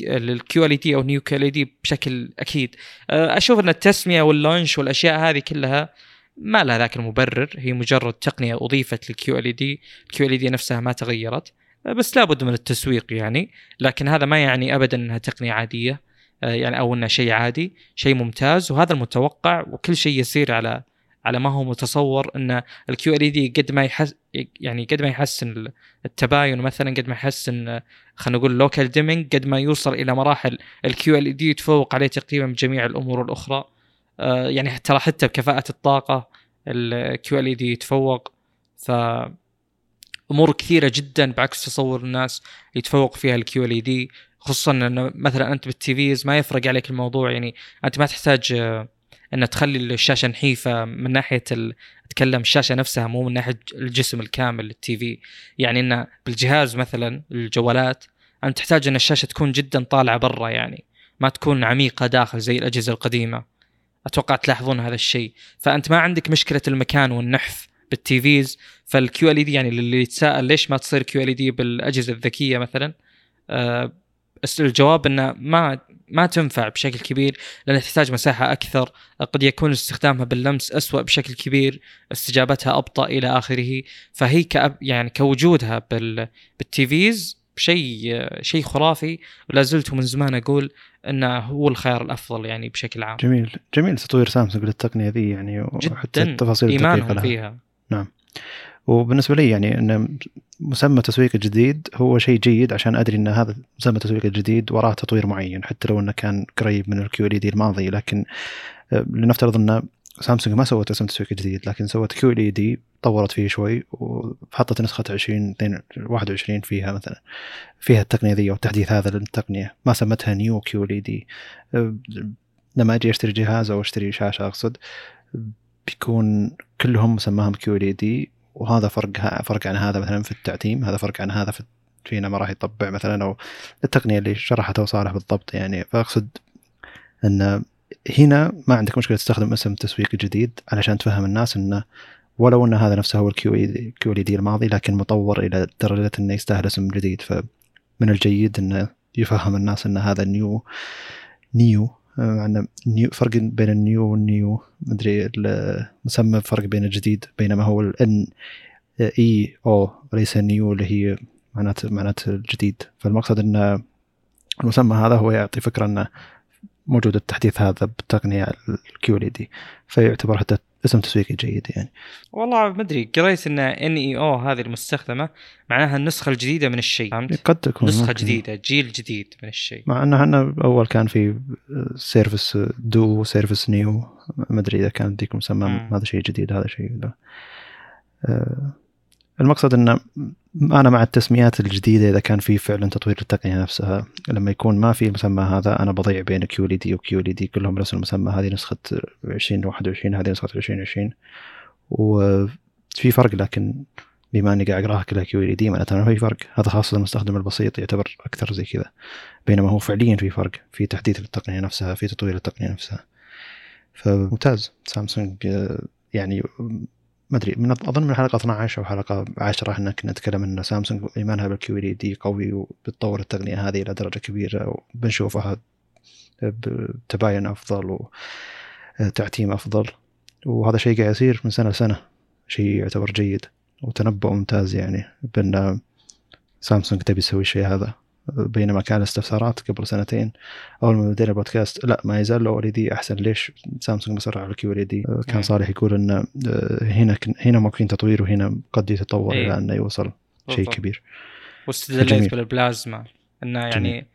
لل QLED أو Neo QLED بشكل أكيد. أه، أشوف أن التسمية وال launch والأشياء هذه كلها ما لها ذاك المبرر. هي مجرد تقنية أضيفت لل QLED. ال QLED نفسها ما تغيرت. أه، بس لابد من التسويق يعني. لكن هذا ما يعني ابدا أنها تقنية عادية. يعني أو انها شيء عادي شيء ممتاز وهذا المتوقع وكل شيء يسير على على ما هو متصور إن ال QLED قد ما يحس يعني قد ما يحسن التباين مثلا قد ما يحسن خلينا نقول local dimming قد ما يوصل إلى مراحل ال OLED يتفوق عليه تقريبا بجميع الأمور الأخرى. آه يعني ترى حتى بكفاءة الطاقة ال QLED يتفوق ف أمور كثيرة جدا بعكس تصور الناس يتفوق فيها ال QLED خصوصا انه مثلا أنت بال TVs ما يفرق عليك الموضوع يعني أنت ما تحتاج آه ان تخلي الشاشة نحيفة من ناحية ال... اتكلم الشاشة نفسها مو من ناحية الجسم الكامل لل TV يعني انه بالجهاز مثلا الجوالات أنت تحتاج إن الشاشة تكون جدا طالعة برا يعني ما تكون عميقة داخل زي الأجهزة القديمة. أتوقع تلاحظون هذا الشيء. فأنت ما عندك مشكلة المكان والنحف بال TVs فال QLED يعني اللي يتساءل ليش ما تصير QLED بالأجهزة الذكية مثلا؟ آه الجواب إنه ما ما تنفع بشكل كبير لانها تحتاج مساحة أكثر. قد يكون استخدامها باللمس أسوأ بشكل كبير استجابتها أبطأ إلى آخره. فهي كأب يعني كوجودها بال بال TVs شيء شيء خرافي. ولا زلت من زمان أقول إنه هو الخيار الأفضل يعني بشكل عام. جميل جميل تطوير سامسونج للتقنية ذي يعني وحتى التفاصيل إيمانهم فيها. نعم. وبالنسبة لي يعني إن مسمى تسويق جديد هو شيء جيد عشان أدري إن هذا مسمى تسويق الجديد وراه تطوير معين حتى لو إنه كان قريب من ال QLED الماضي. لكن آه، لنفترض إن سامسونج ما سوت اسم تسويق جديد لكن سوت QLED طورت فيه شوي وحطت نسخة 20 21 فيها مثلا فيها التقنية ذي أو التحديث هذا للتقنية. ما سمتها Neo QLED. لما أجي أشتري جهاز أو أشتري شاشة أقصد بيكون كلهم مسماهم QLED. وهذا فرق فرق عن هذا مثلا في التعتيم هذا فرق عن هذا في إنه ما راح يطبع مثلا أو التقنية اللي شرحتها وصالح بالضبط يعني. فأقصد إن هنا ما عندك مشكلة تستخدم اسم تسويقي جديد علشان تفهم الناس انه ولو إن هذا نفسه هو ال Q اي QLED الماضي لكن مطور إلى درجة إنه يستاهل اسم جديد. فمن الجيد انه يفهم الناس إن هذا Neo Neo عندنا Neo فرق بين ال Neo وال New مدري المسمى فرق بين الجديد بينما هو ال N E O وليس New اللي هي معناته معناته الجديد. فالمقصد إن المسمى هذا هو يعطي فكرة انه موجود التحديث هذا بالتقنيه ال QLED فيعتبر حتى اسم تسويقي جيد يعني. والله ما أدري قريت إن N E O هذه المستخدمة معناها النسخة الجديدة من الشيء فهمت؟ قد تكون نسخة ممكن. جديدة جيل جديد من الشيء. مع إنه إحنا أول كان في Surface Duo Surface Neo ما أدري إذا كان ذيك مسمى هذا شيء جديد هذا شيء آه. المقصد انه أنا مع التسميات الجديدة إذا كان في فعلا تطوير التقنيه نفسها لما يكون ما في المسمى هذا أنا بضيع بين QLED و QLED كلهم نفس المسمى هذه نسخة 2021 هذه نسخة 2020 وفي فرق لكن بما إني قاعد أقراها كلها QLED معناته ما في فرق. هذا خاصة المستخدم البسيط يعتبر أكثر زي كذا. بينما هو فعليا في فرق في تحديث للتقنية نفسها في تطوير التقنيه نفسها. فممتاز. سامسونج يعني ما أدري من أظن من حلقه 12 أو حلقة 10 إحنا كنا نتكلم إن سامسونج ايمانها بال QLED قوي وبتطور التقنية هذه إلى درجة كبيرة وبنشوفها بتباين أفضل وتعتيم أفضل. وهذا شيء قاعد يصير من سنة لسنة شيء يعتبر جيد وتنبؤ ممتاز يعني بأن سامسونج تبي تسوي الشيء هذا. بينما كان الاستفسارات قبل سنتين اول ما بدينا البودكاست لا ما يزال ال OLED أحسن. ليش؟ سامسونج مصرة على ال QLED كان صالح يقول إن آه، هنا هنا ممكن تطوير وهنا قد يتطور إلى انه يوصل شيء كبير. واستدليت بالبلازما إنه يعني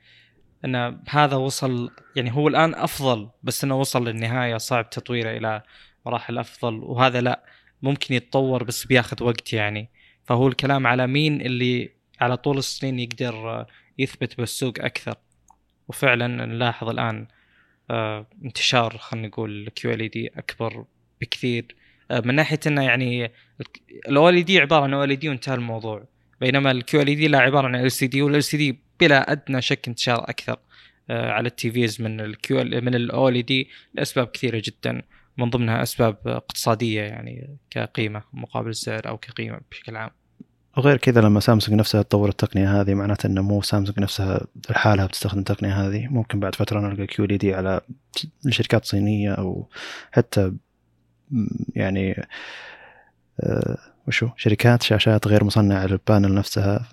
انه هذا وصل يعني هو الآن أفضل بس إنه وصل للنهاية صعب تطويره إلى مراحل أفضل وهذا لا ممكن يتطور بس بياخذ وقت يعني. فهو الكلام على مين اللي على طول السنين يقدر يثبت بالسوق أكثر. وفعلا نلاحظ الآن آه، انتشار خلينا نقول كيو ال دي أكبر بكثير. آه، من ناحية إنه يعني ال OLED عبارة عن OLED وانتهى الموضوع. بينما ال QLED لا عبارة عن LCD وال LCD بلا أدنى شك انتشار أكثر آه، على ال TVs من ال Q من ال OLED لأسباب كثيرة جدا من ضمنها أسباب اقتصادية يعني كقيمة مقابل السعر أو كقيمة بشكل عام. وغير كذا لما سامسونج نفسها تطور التقنية هذه معناته إنه مو سامسونج نفسها لحالها بتستخدم التقنية هذه. ممكن بعد فترة نلقى QLED على شركات صينية أو حتى يعني أه وشو؟ شركات شاشات غير مصنعة لل panel نفسها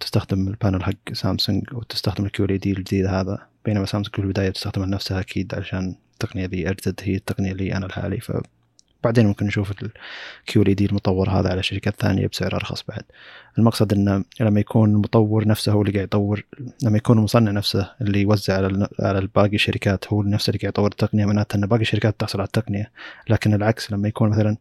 تستخدم ال panel حق سامسونج وتستخدم ال QLED الجديد هذا. بينما سامسونج في البداية تستخدمها نفسها أكيد علشان التقنية ذي اجدد هي التقنية اللي أنا الحالي ف بعدين ممكن نشوف ال QLED المطور هذا على شركات ثانية بسعر أرخص بعد. المقصد إنه لما يكون المطور نفسه هو اللي قاعد يطور لما يكون المصنع نفسه اللي يوزع على على باقي الشركات هو نفسه اللي قاعد يطور التقنية معناته إن باقي الشركات تحصل على التقنية. لكن العكس لما يكون مثلا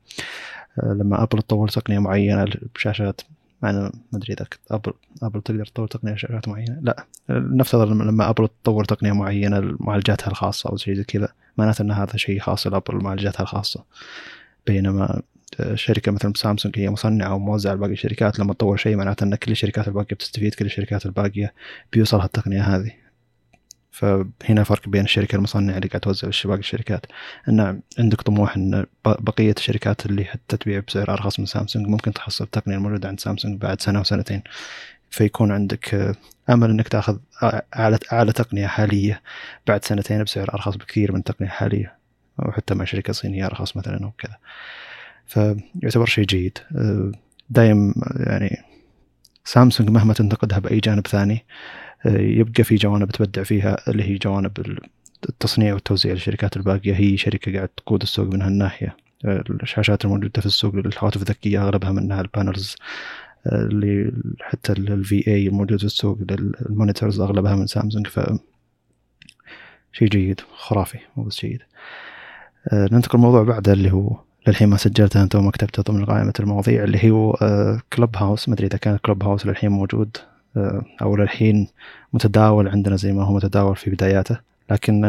لما ابل تطور تقنية معينة بشاشات مع ما أدري إذا ابل ابل تقدر تطور تقنية شاشات معينة. لا نفترض لما ابل تطور تقنية معينة لمعالجاتها الخاصة أو شيء زي كذا معناته إن هذا شيء خاص لابل معالجاتها الخاصة. بينما شركة مثل سامسونج هي مصنعة وموزعة لباقي الشركات. لما تطور شيء معناته إن كل الشركات الباقية بتستفيد كل الشركات الباقية بيوصلها التقنية هذه. فهنا فرق بين الشركة المصنعة اللي قاعد توزع باقي الشركات. إن عندك طموح إن بقية الشركات اللي حتى تبيع بسعر أرخص من سامسونج ممكن تحصل التقنية الموجودة عند سامسونج بعد سنة وسنتين. فيكون عندك أمل إنك تأخذ أعلى أعلى تقنية حالية بعد سنتين بسعر أرخص بكثير من التقنيه الحاليه أو حتى مع شركة صينية أرخص مثلا أو كذا. فيعتبر شيء جيد. دايم يعني سامسونج مهما تنتقدها بأي جانب ثاني يبقى في جوانب تبدع فيها اللي هي جوانب التصنيع والتوزيع للشركات الباقية. هي شركة قاعد تقود السوق من هالناحية. الشاشات الموجودة في السوق الهواتف الذكية أغلبها منها ال panels. اللي حتى ال VA الموجود في السوق ال monitors أغلبها من سامسونج ف شيء جيد خرافي مو بس جيد. آه، ننتقل الموضوع بعده اللي هو للحين ما سجلته أنت وما كتبته ضمن قائمة المواضيع اللي هو Clubhouse ما أدري إذا كان Clubhouse للحين موجود آه، أو للحين متداول عندنا زي ما هو متداول في بداياته. لكن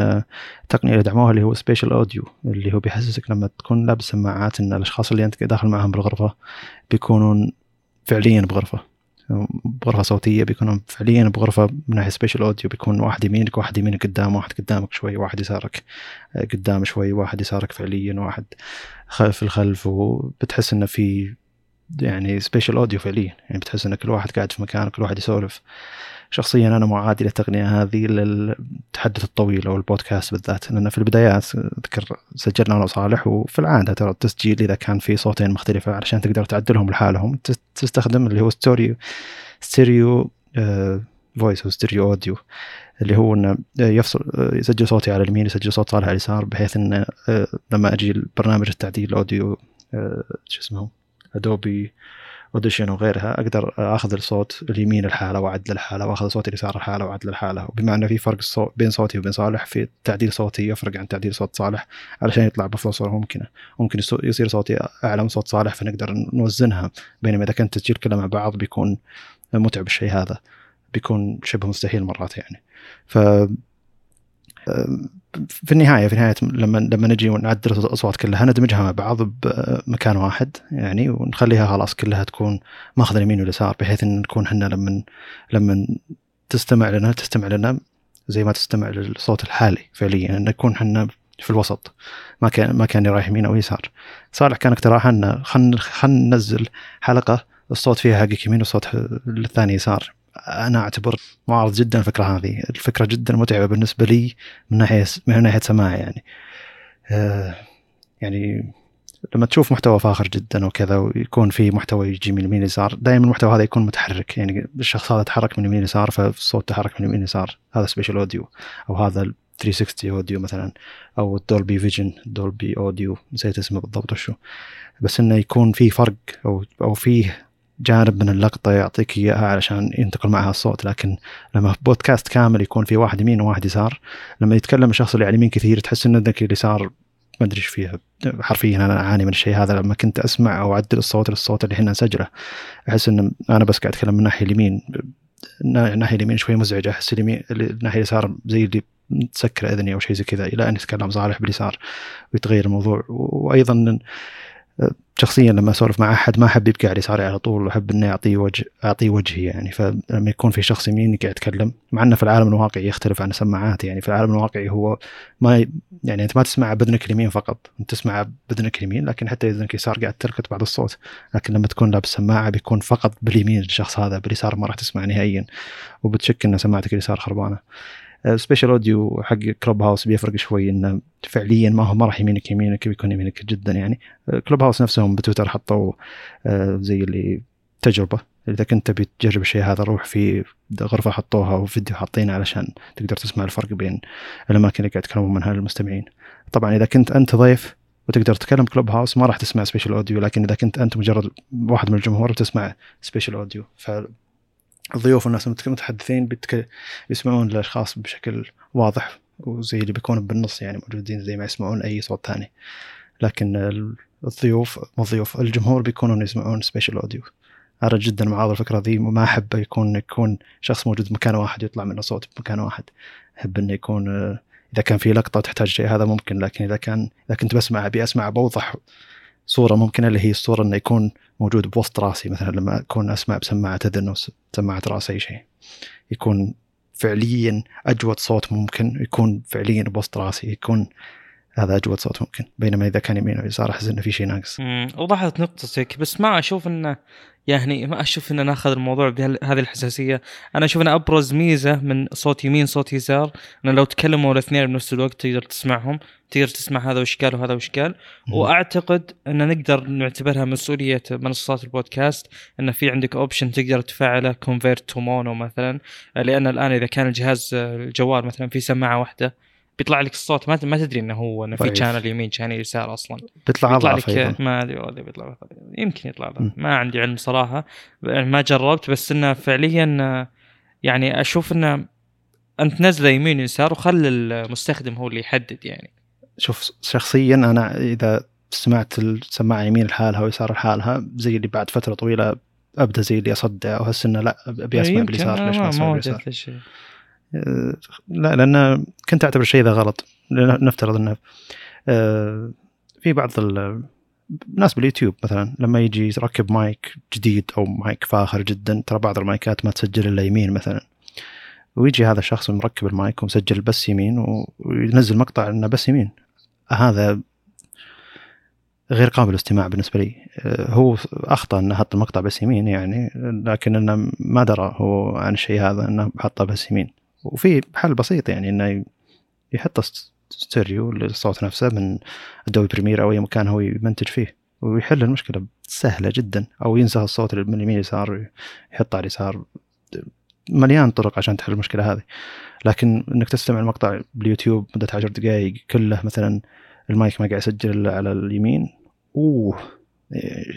التقنية اللي دعموها اللي هو spatial audio اللي هو بيحسسك لما تكون لابس سماعات إن الأشخاص اللي أنت داخل معهم بالغرفة بيكونون فعليا بغرفة. بغرفة صوتية بيكونوا فعليا بغرفة من ناحية spatial audio بيكون واحد يمينك واحد يمينك قدام واحد قدامك شوي واحد يسارك آه، قدام شوي واحد يسارك فعليا واحد خلف الخلف وبتحس إنه في يعني spatial audio فعليا. يعني بتحس إن كل واحد قاعد في مكانه كل واحد يسولف. شخصيا أنا معادي للتقنية هذه للتحدث الطويل أو البودكاست بالذات. لأن في البدايات أذكر سجلنا أنا وصالح وفي العادة ترى التسجيل إذا كان في صوتين مختلفة علشان تقدر تعدلهم لحالهم تستخدم اللي هو stereo stereo voice أو stereo audio. اللي هو إنه يفصل يسجل صوتي على اليمين يسجل صوت صالح على اليسار بحيث إنه آه، لما أجي برنامج التعديل ال audio آه، شو اسمه Adobe Audition وغيرها أقدر أخذ الصوت اليمين لحاله واعدل لحاله وأخذ صوت اليسار لحاله واعدل لحاله وبما أنه في فرق الصوت بين صوتي وبين صالح في تعديل صوتي يفرق عن تعديل صوت صالح علشان يطلع بافضل صوره ممكنة. ممكن يصير صوتي أعلى من صوت صالح فنقدر نوزنها بينما إذا كنت تسجيل كلها مع بعض بيكون متعب الشيء هذا بيكون شبه مستحيل مرات يعني. ف في النهاية في نهايه لما لما نجي ونعدل الأصوات كلها ندمجها مع بعض بمكان واحد يعني ونخليها خلاص كلها تكون ماخذ اليمين واليسار بحيث إن نكون إحنا لما لما تستمع لنا تستمع لنا زي ما تستمع للصوت الحالي فعليا إن نكون إحنا في الوسط. ما كان ما كان رايح يمين أو يسار. صالح كان اقتراح انه خلينا خلينا ننزل حلقة الصوت فيها حقك يمين والصوت الثاني يسار. أنا أعتبر معارض جدا الفكرة هذه. الفكرة جدا متعبة بالنسبة لي من ناحية من ناحية سماع يعني. آه يعني لما تشوف محتوى فاخر جدا وكذا ويكون في محتوى يجي من اليمين يسار دائما المحتوى هذا يكون متحرك. يعني الشخص هذا تحرك من اليمين يسار فالصوت تحرك من اليمين يسار هذا spatial audio أو هذا 360 audio مثلا. أو ال Dolby Vision Dolby Audio نسيت اسمه بالضبط وشو. بس إنه يكون في فرق أو أو فيه جانب من اللقطة يعطيك إياها علشان ينتقل معها الصوت لكن لما في بودكاست كامل يكون في واحد يمين وواحد يسار لما يتكلم الشخص اللي على اليمين كثير تحس ان ذاك اليسار ما أدري إيش فيها حرفيا أنا أعاني من الشيء هذا لما كنت أسمع أو أعدل الصوت للصوت اللي إحنا نسجله. أحس ان أنا بس قاعد أتكلم من الناحيه اليمين الناحيه اليمين شوي مزعجة أحس اليمين الناحية اليسار زي اللي تسكر أذني أو شيء زي كذا إلى أن يتكلم صالح باليسار ويتغير الموضوع. وأيضا شخصيا لما أسولف مع أحد ما أحب يبقى على يساري على طول واحب إني أعطيه وجه أعطيه وجهي يعني. فلما يكون في شخص يميني قاعد يتكلم مع إنه في العالم الواقعي يختلف عن السماعات يعني. في العالم الواقعي هو ما يعني أنت ما تسمع باذنك اليمين فقط أنت تسمع باذنك اليمين لكن حتى اذنك اليسار قاعد تلقط بعض الصوت لكن لما تكون لابس سماعة بيكون فقط باليمين الشخص هذا باليسار ما راح تسمع نهائيا وبتشك إن سماعتك اليسار خربانة. spatial audio حق Clubhouse بيفرق شوي إنه فعليا ما هو ما راح يمينك يمينك بيكون يمينك جدا يعني. Clubhouse نفسهم بتويتر حطوا آه، زي اللي تجربة. إذا كنت تبي تجرب الشيء هذا روح في غرفة حطوها وفيديو حاطينه علشان تقدر تسمع الفرق بين الأماكن اللي قاعد يتكلمون منها المستمعين طبعا إذا كنت أنت ضيف وتقدر تتكلم Clubhouse ما راح تسمع spatial audio لكن إذا كنت أنت مجرد واحد من الجمهور بتسمع spatial audio الضيوف والناس المتحدثين بيتك... يسمعون الأشخاص بشكل واضح وزي اللي بيكون بالنص يعني موجودين زي ما يسمعون أي صوت ثاني. لكن الضيوف مو الضيوف الجمهور بيكونون يسمعون spatial audio أنا جدا معارض الفكرة ذي وما أحب يكون يكون شخص موجود بمكان واحد يطلع منه صوت بمكان واحد. أحب إنه يكون إذا كان في لقطة تحتاج شيء هذا ممكن. لكن إذا كان إذا كنت بسمع أبي أسمع بوضح صورة ممكنة اللي هي الصورة إنه يكون موجود بوسط راسي مثلا لما أكون أسمع بسماعة اذن أو سماعة رأس أي شيء. يكون فعليا أجود صوت ممكن يكون فعليا بوسط راسي يكون هذا أجود صوت ممكن بينما إذا كان يمين أو يسار أحس إنه في شيء ناقص. وضحت نقطتك بس ما أشوف إنه يعني ما أشوف ان ناخذ الموضوع بهذه الحساسية، أنا أشوف ان أبرز ميزة من صوت يمين صوت يسار ان لو تكلموا الاثنين بنفس الوقت تقدر تسمعهم، تقدر تسمع هذا وش قال وهذا وش قال، وأعتقد إن نقدر نعتبرها مسؤولية منصات البودكاست إن في عندك option تقدر تفعله convert to mono مثلا، لأن الآن إذا كان الجهاز الجوال مثلا في سماعة واحدة بيطلع لك الصوت ما ما تدري إنه هو إنه في channel يمين channel يسار أصلا. بيطلع بيطلع لك أيضا. ما أدري والله بيطلع يمكن يطلع ما عندي علم صراحة. ما جربت بس إنه فعليا يعني أشوف إنه أنت نزله يمين يسار وخلي المستخدم هو اللي يحدد يعني. شوف شخصيا أنا إذا سمعت السماعه يمين لحالها ويسار لحالها زي اللي بعد فترة طويلة أبدأ زي اللي أصدع وأحس إنه لا أبي أسمع باليسار ليش ما اسمع باليسار؟ لا لأن كنت أعتبر الشيء ذا غلط نفترض إنه آه، في بعض الناس باليوتيوب مثلا لما يجي يركب مايك جديد أو مايك فاخر جدا ترى بعض المايكات ما تسجل إلا يمين مثلا. ويجي هذا الشخص مركب المايك ومسجل بس يمين وينزل مقطع إنه بس يمين. هذا غير قابل للاستماع بالنسبة لي. آه، هو أخطأ إنه حط المقطع بس يمين يعني لكن إنه ما درى هو عن الشيء هذا إنه حطه بس يمين. وفي حل بسيط يعني إنه يحط ستيريو للصوت نفسه من Adobe Premiere أو أي مكان هو يمنتج فيه ويحل المشكلة سهلة جدا أو ينسخ الصوت من اليمين يسار يحطه على اليسار. مليان طرق عشان تحل المشكلة هذه. لكن إنك تستمع المقطع باليوتيوب مدة عشر دقائق كله مثلا المايك ما قاعد يسجل إلا على اليمين أوه!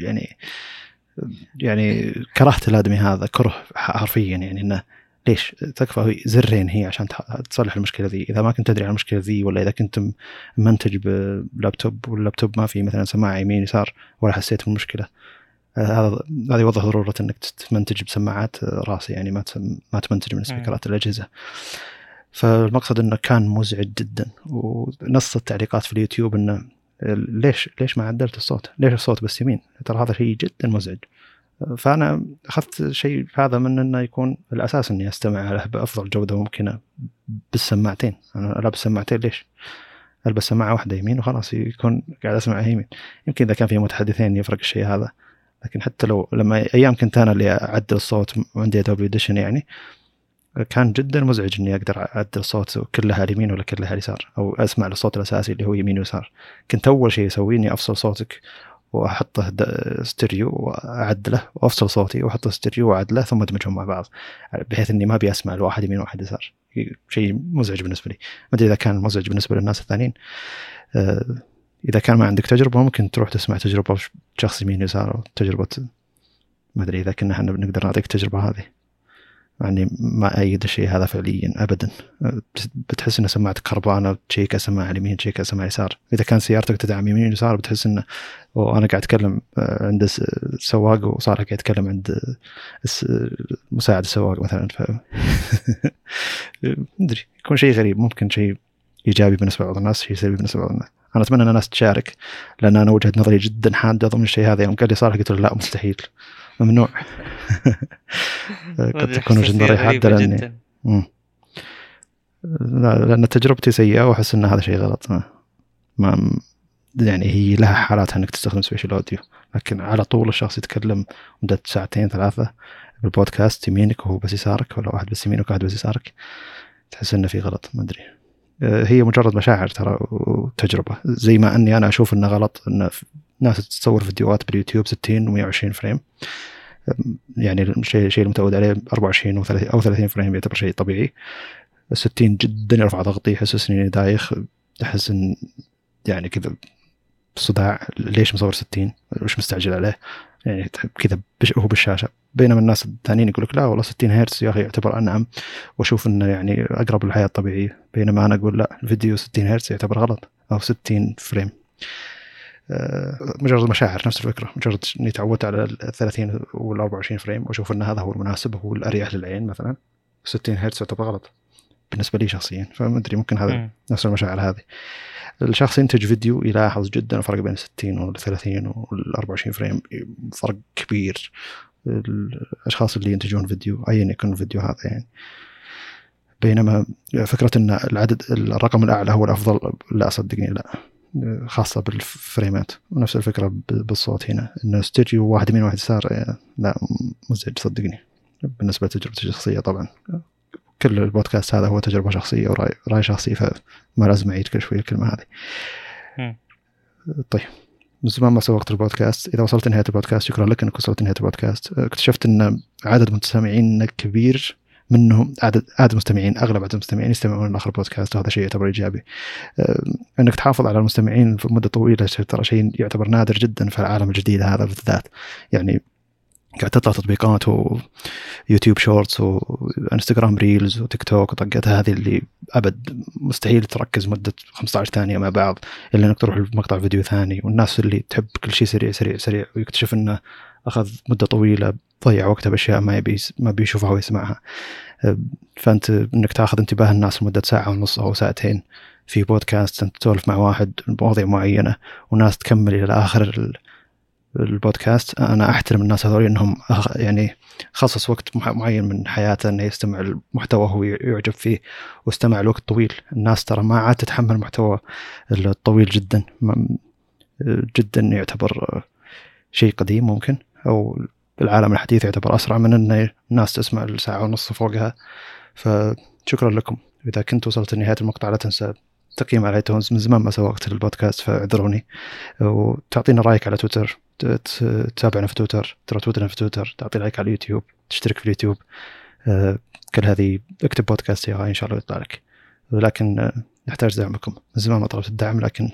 يعني يعني كرهت الأدمي هذا كره حرفيا يعني إنه ليش تكفى زرين هي عشان تصلح المشكلة ذي إذا ما كنت تدري عن المشكلة ذي ولا إذا كنت منتج بلابتوب واللابتوب ما في مثلا سماعة يمين يسار ولا حسيت بالمشكلة آه، هذا هذا يوضح ضرورة إنك تمنتج بسماعات راسي يعني ما ما تمنتج من سبيكرات الأجهزة فالمقصد إنه كان مزعج جدا ونص التعليقات في اليوتيوب إنه ليش ليش ما عدلت الصوت؟ ليش الصوت بس يمين؟ ترى هذا شيء جدا مزعج. فأنا أخذت شيء هذا من إنه يكون الأساس إني أستمع له بأفضل جودة ممكنة بالسماعتين، أنا لابس سماعتين ليش؟ ألبس سماعة واحدة يمين وخلاص يكون قاعد اسمعها يمين. يمكن إذا كان في متحدثين يفرق الشيء هذا. لكن حتى لو لما أيام كنت أنا اللي أعدل الصوت وعندي ادوبي إديشن يعني كان جدا مزعج إني أقدر أعدل الصوت كلها اليمين ولا كلها اليسار أو أسمع الصوت الأساسي اللي هو يمين ويسار كنت أول شيء اسويه اني أفصل صوتك وأحطه ستيريو واعدله وأفصل صوتي وأحطه ستيريو واعدله ثم أدمجهم مع بعض بحيث إني ما أبي أسمع الواحد يمين وواحد يسار. شيء مزعج بالنسبة لي. ما أدري إذا كان مزعج بالنسبة للناس الثانيين. آه، إذا كان ما عندك تجربة ممكن تروح تسمع تجربة شخص يمين يسار تجربة ما أدري إذا كنا إحنا بنقدر نعطيك التجربة هذه. يعني ما أيد الشيء هذا فعليا أبدا. بتحس إن سماعتك خربانة تشيك سماعة اليمين تشيك سماعة اليسار إذا كان سيارتك تدعم يمين ويسار بتحس إنه وأنا قاعد أتكلم آه، عند السواق وصار قاعد يتكلم عند مساعد السواق مثلا. ف مدري يكون شيء غريب. ممكن شيء إيجابي بالنسبة لبعض الناس شيء سلبي بالنسبة لبعض الناس. أنا أتمنى أن الناس تشارك لأن أنا وجهة نظري جدا حادة ضمن الشيء هذا. يوم قال لي صالح قلت له لا مستحيل. ممنوع. قد تكون وجهه نظري حادة لأني. لا لأن تجربتي سيئة وأحس إن هذا شيء غلط. ما, ما يعني هي لها حالاتها إنك تستخدم spatial audio لكن على طول الشخص يتكلم مدة ساعتين ثلاثة بالبودكاست يمينك وهو بس يسارك ولا واحد بس يمينك وواحد بس يسارك تحس إنه في غلط ما أدري. آه، هي مجرد مشاعر ترى وتجربة. زي ما أني أنا أشوف إنه غلط ان ناس تصور فيديوهات باليوتيوب 60 و120 frame. يعني الشيء الشيء المتعود عليه 24 أو 30 أو 30 frame يعتبر شيء طبيعي. 60 جدا يرفع ضغطي يحسسني إني دايخ أحس إن يعني كذا صداع. ليش مصور 60 وش مستعجل عليه؟ يعني كذا هو بالشاشة. بينما الناس الثانيين يقول لك لا والله 60 هرتز يا أخي يعتبر أنعم. وأشوف إنه يعني أقرب للحياة الطبيعية. بينما أنا أقول لا الفيديو 60 هرتز يعتبر غلط. أو 60 frame. مجرد مشاعر نفس الفكرة. مجرد إني تعودت على ال 30 وال 24 frame وأشوف إن هذا هو المناسب هو الأريح للعين مثلا 60 هرتز تعتبر غلط بالنسبة لي شخصيا. فما أدري ممكن هذا م. نفس المشاعر هذه. الشخص ينتج فيديو يلاحظ جدا الفرق بين 60 وال 30 وال 24 frame فرق كبير. الأشخاص اللي ينتجون فيديو ايا يكون الفيديو هذا يعني. بينما فكرة إن العدد الرقم الأعلى هو الأفضل لا صدقني لا. خاصة بالفريمات. ونفس الفكرة بالصوت هنا. إنه ستيريو واحد يمين واحد يسار لا مزعج صدقني. بالنسبة لتجربتي الشخصية طبعا. كل البودكاست هذا هو تجربة شخصية وراي رأي شخصي فما لازم أعيد كل شوية الكلمة هذه. طيب. من زمان ما سوقت البودكاست. إذا وصلت نهاية البودكاست شكرا لك إنك وصلت نهاية البودكاست. اكتشفت إن عدد متسامعين كبير منهم عدد عدد المستمعين أغلب عدد المستمعين يستمعون لآخر بودكاست وهذا شيء يعتبر إيجابي. إنك تحافظ على المستمعين في مدة طويلة ترى شيء يعتبر نادر جدا في العالم الجديد هذا بالذات. يعني قاعد تطلع تطبيقات ويوتيوب شورتس وانستغرام ريلز وتيك توك وتطبيقات هذه اللي أبد مستحيل تركز مدة 15 ثانية مع بعض إلا إنك تروح لمقطع فيديو ثاني. والناس اللي تحب كل شيء سريع سريع سريع ويكتشف إنه أخذ مدة طويلة ضيع وقته بأشياء ما يبي ما بيشوفها ويسمعها فأنت إنك تأخذ انتباه الناس لمدة ساعة ونص أو ساعتين في بودكاست أنت تسولف مع واحد بمواضيع معينة وناس تكمل إلى آخر البودكاست. أنا أحترم الناس هذول إنهم يعني خصص وقت معين من حياته إنه يستمع المحتوى هو يعجب فيه واستمع لوقت طويل. الناس ترى ما عاد تتحمل المحتوى الطويل جدا جدا يعتبر شيء قديم ممكن. أو بالعالم الحديث يعتبر أسرع من إن الناس تسمع الساعة ونص فوقها. فشكرا لكم. إذا كنت وصلت لنهاية المقطع لا تنسى تقييم على iTunes من زمان ما سوقت البودكاست فاعذروني. وتعطينا رأيك على تويتر. تتابعنا في تويتر. ترى تويترنا في تويتر. تعطي لايك على اليوتيوب. تشترك في اليوتيوب. آه، كل هذه اكتب بودكاست يا إن شاء الله يطلع لك. لكن آه، نحتاج دعمكم. من زمان ما طلبت الدعم لكن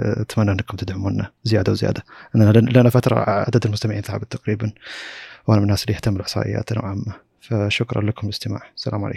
أتمنى أنكم تدعمونا زيادة وزيادة. لنا فترة عدد المستمعين ثابت تقريبا وأنا من الناس اللي يهتم بالاحصائيات نوعا ما. فشكرا لكم الاستماع. السلام عليكم.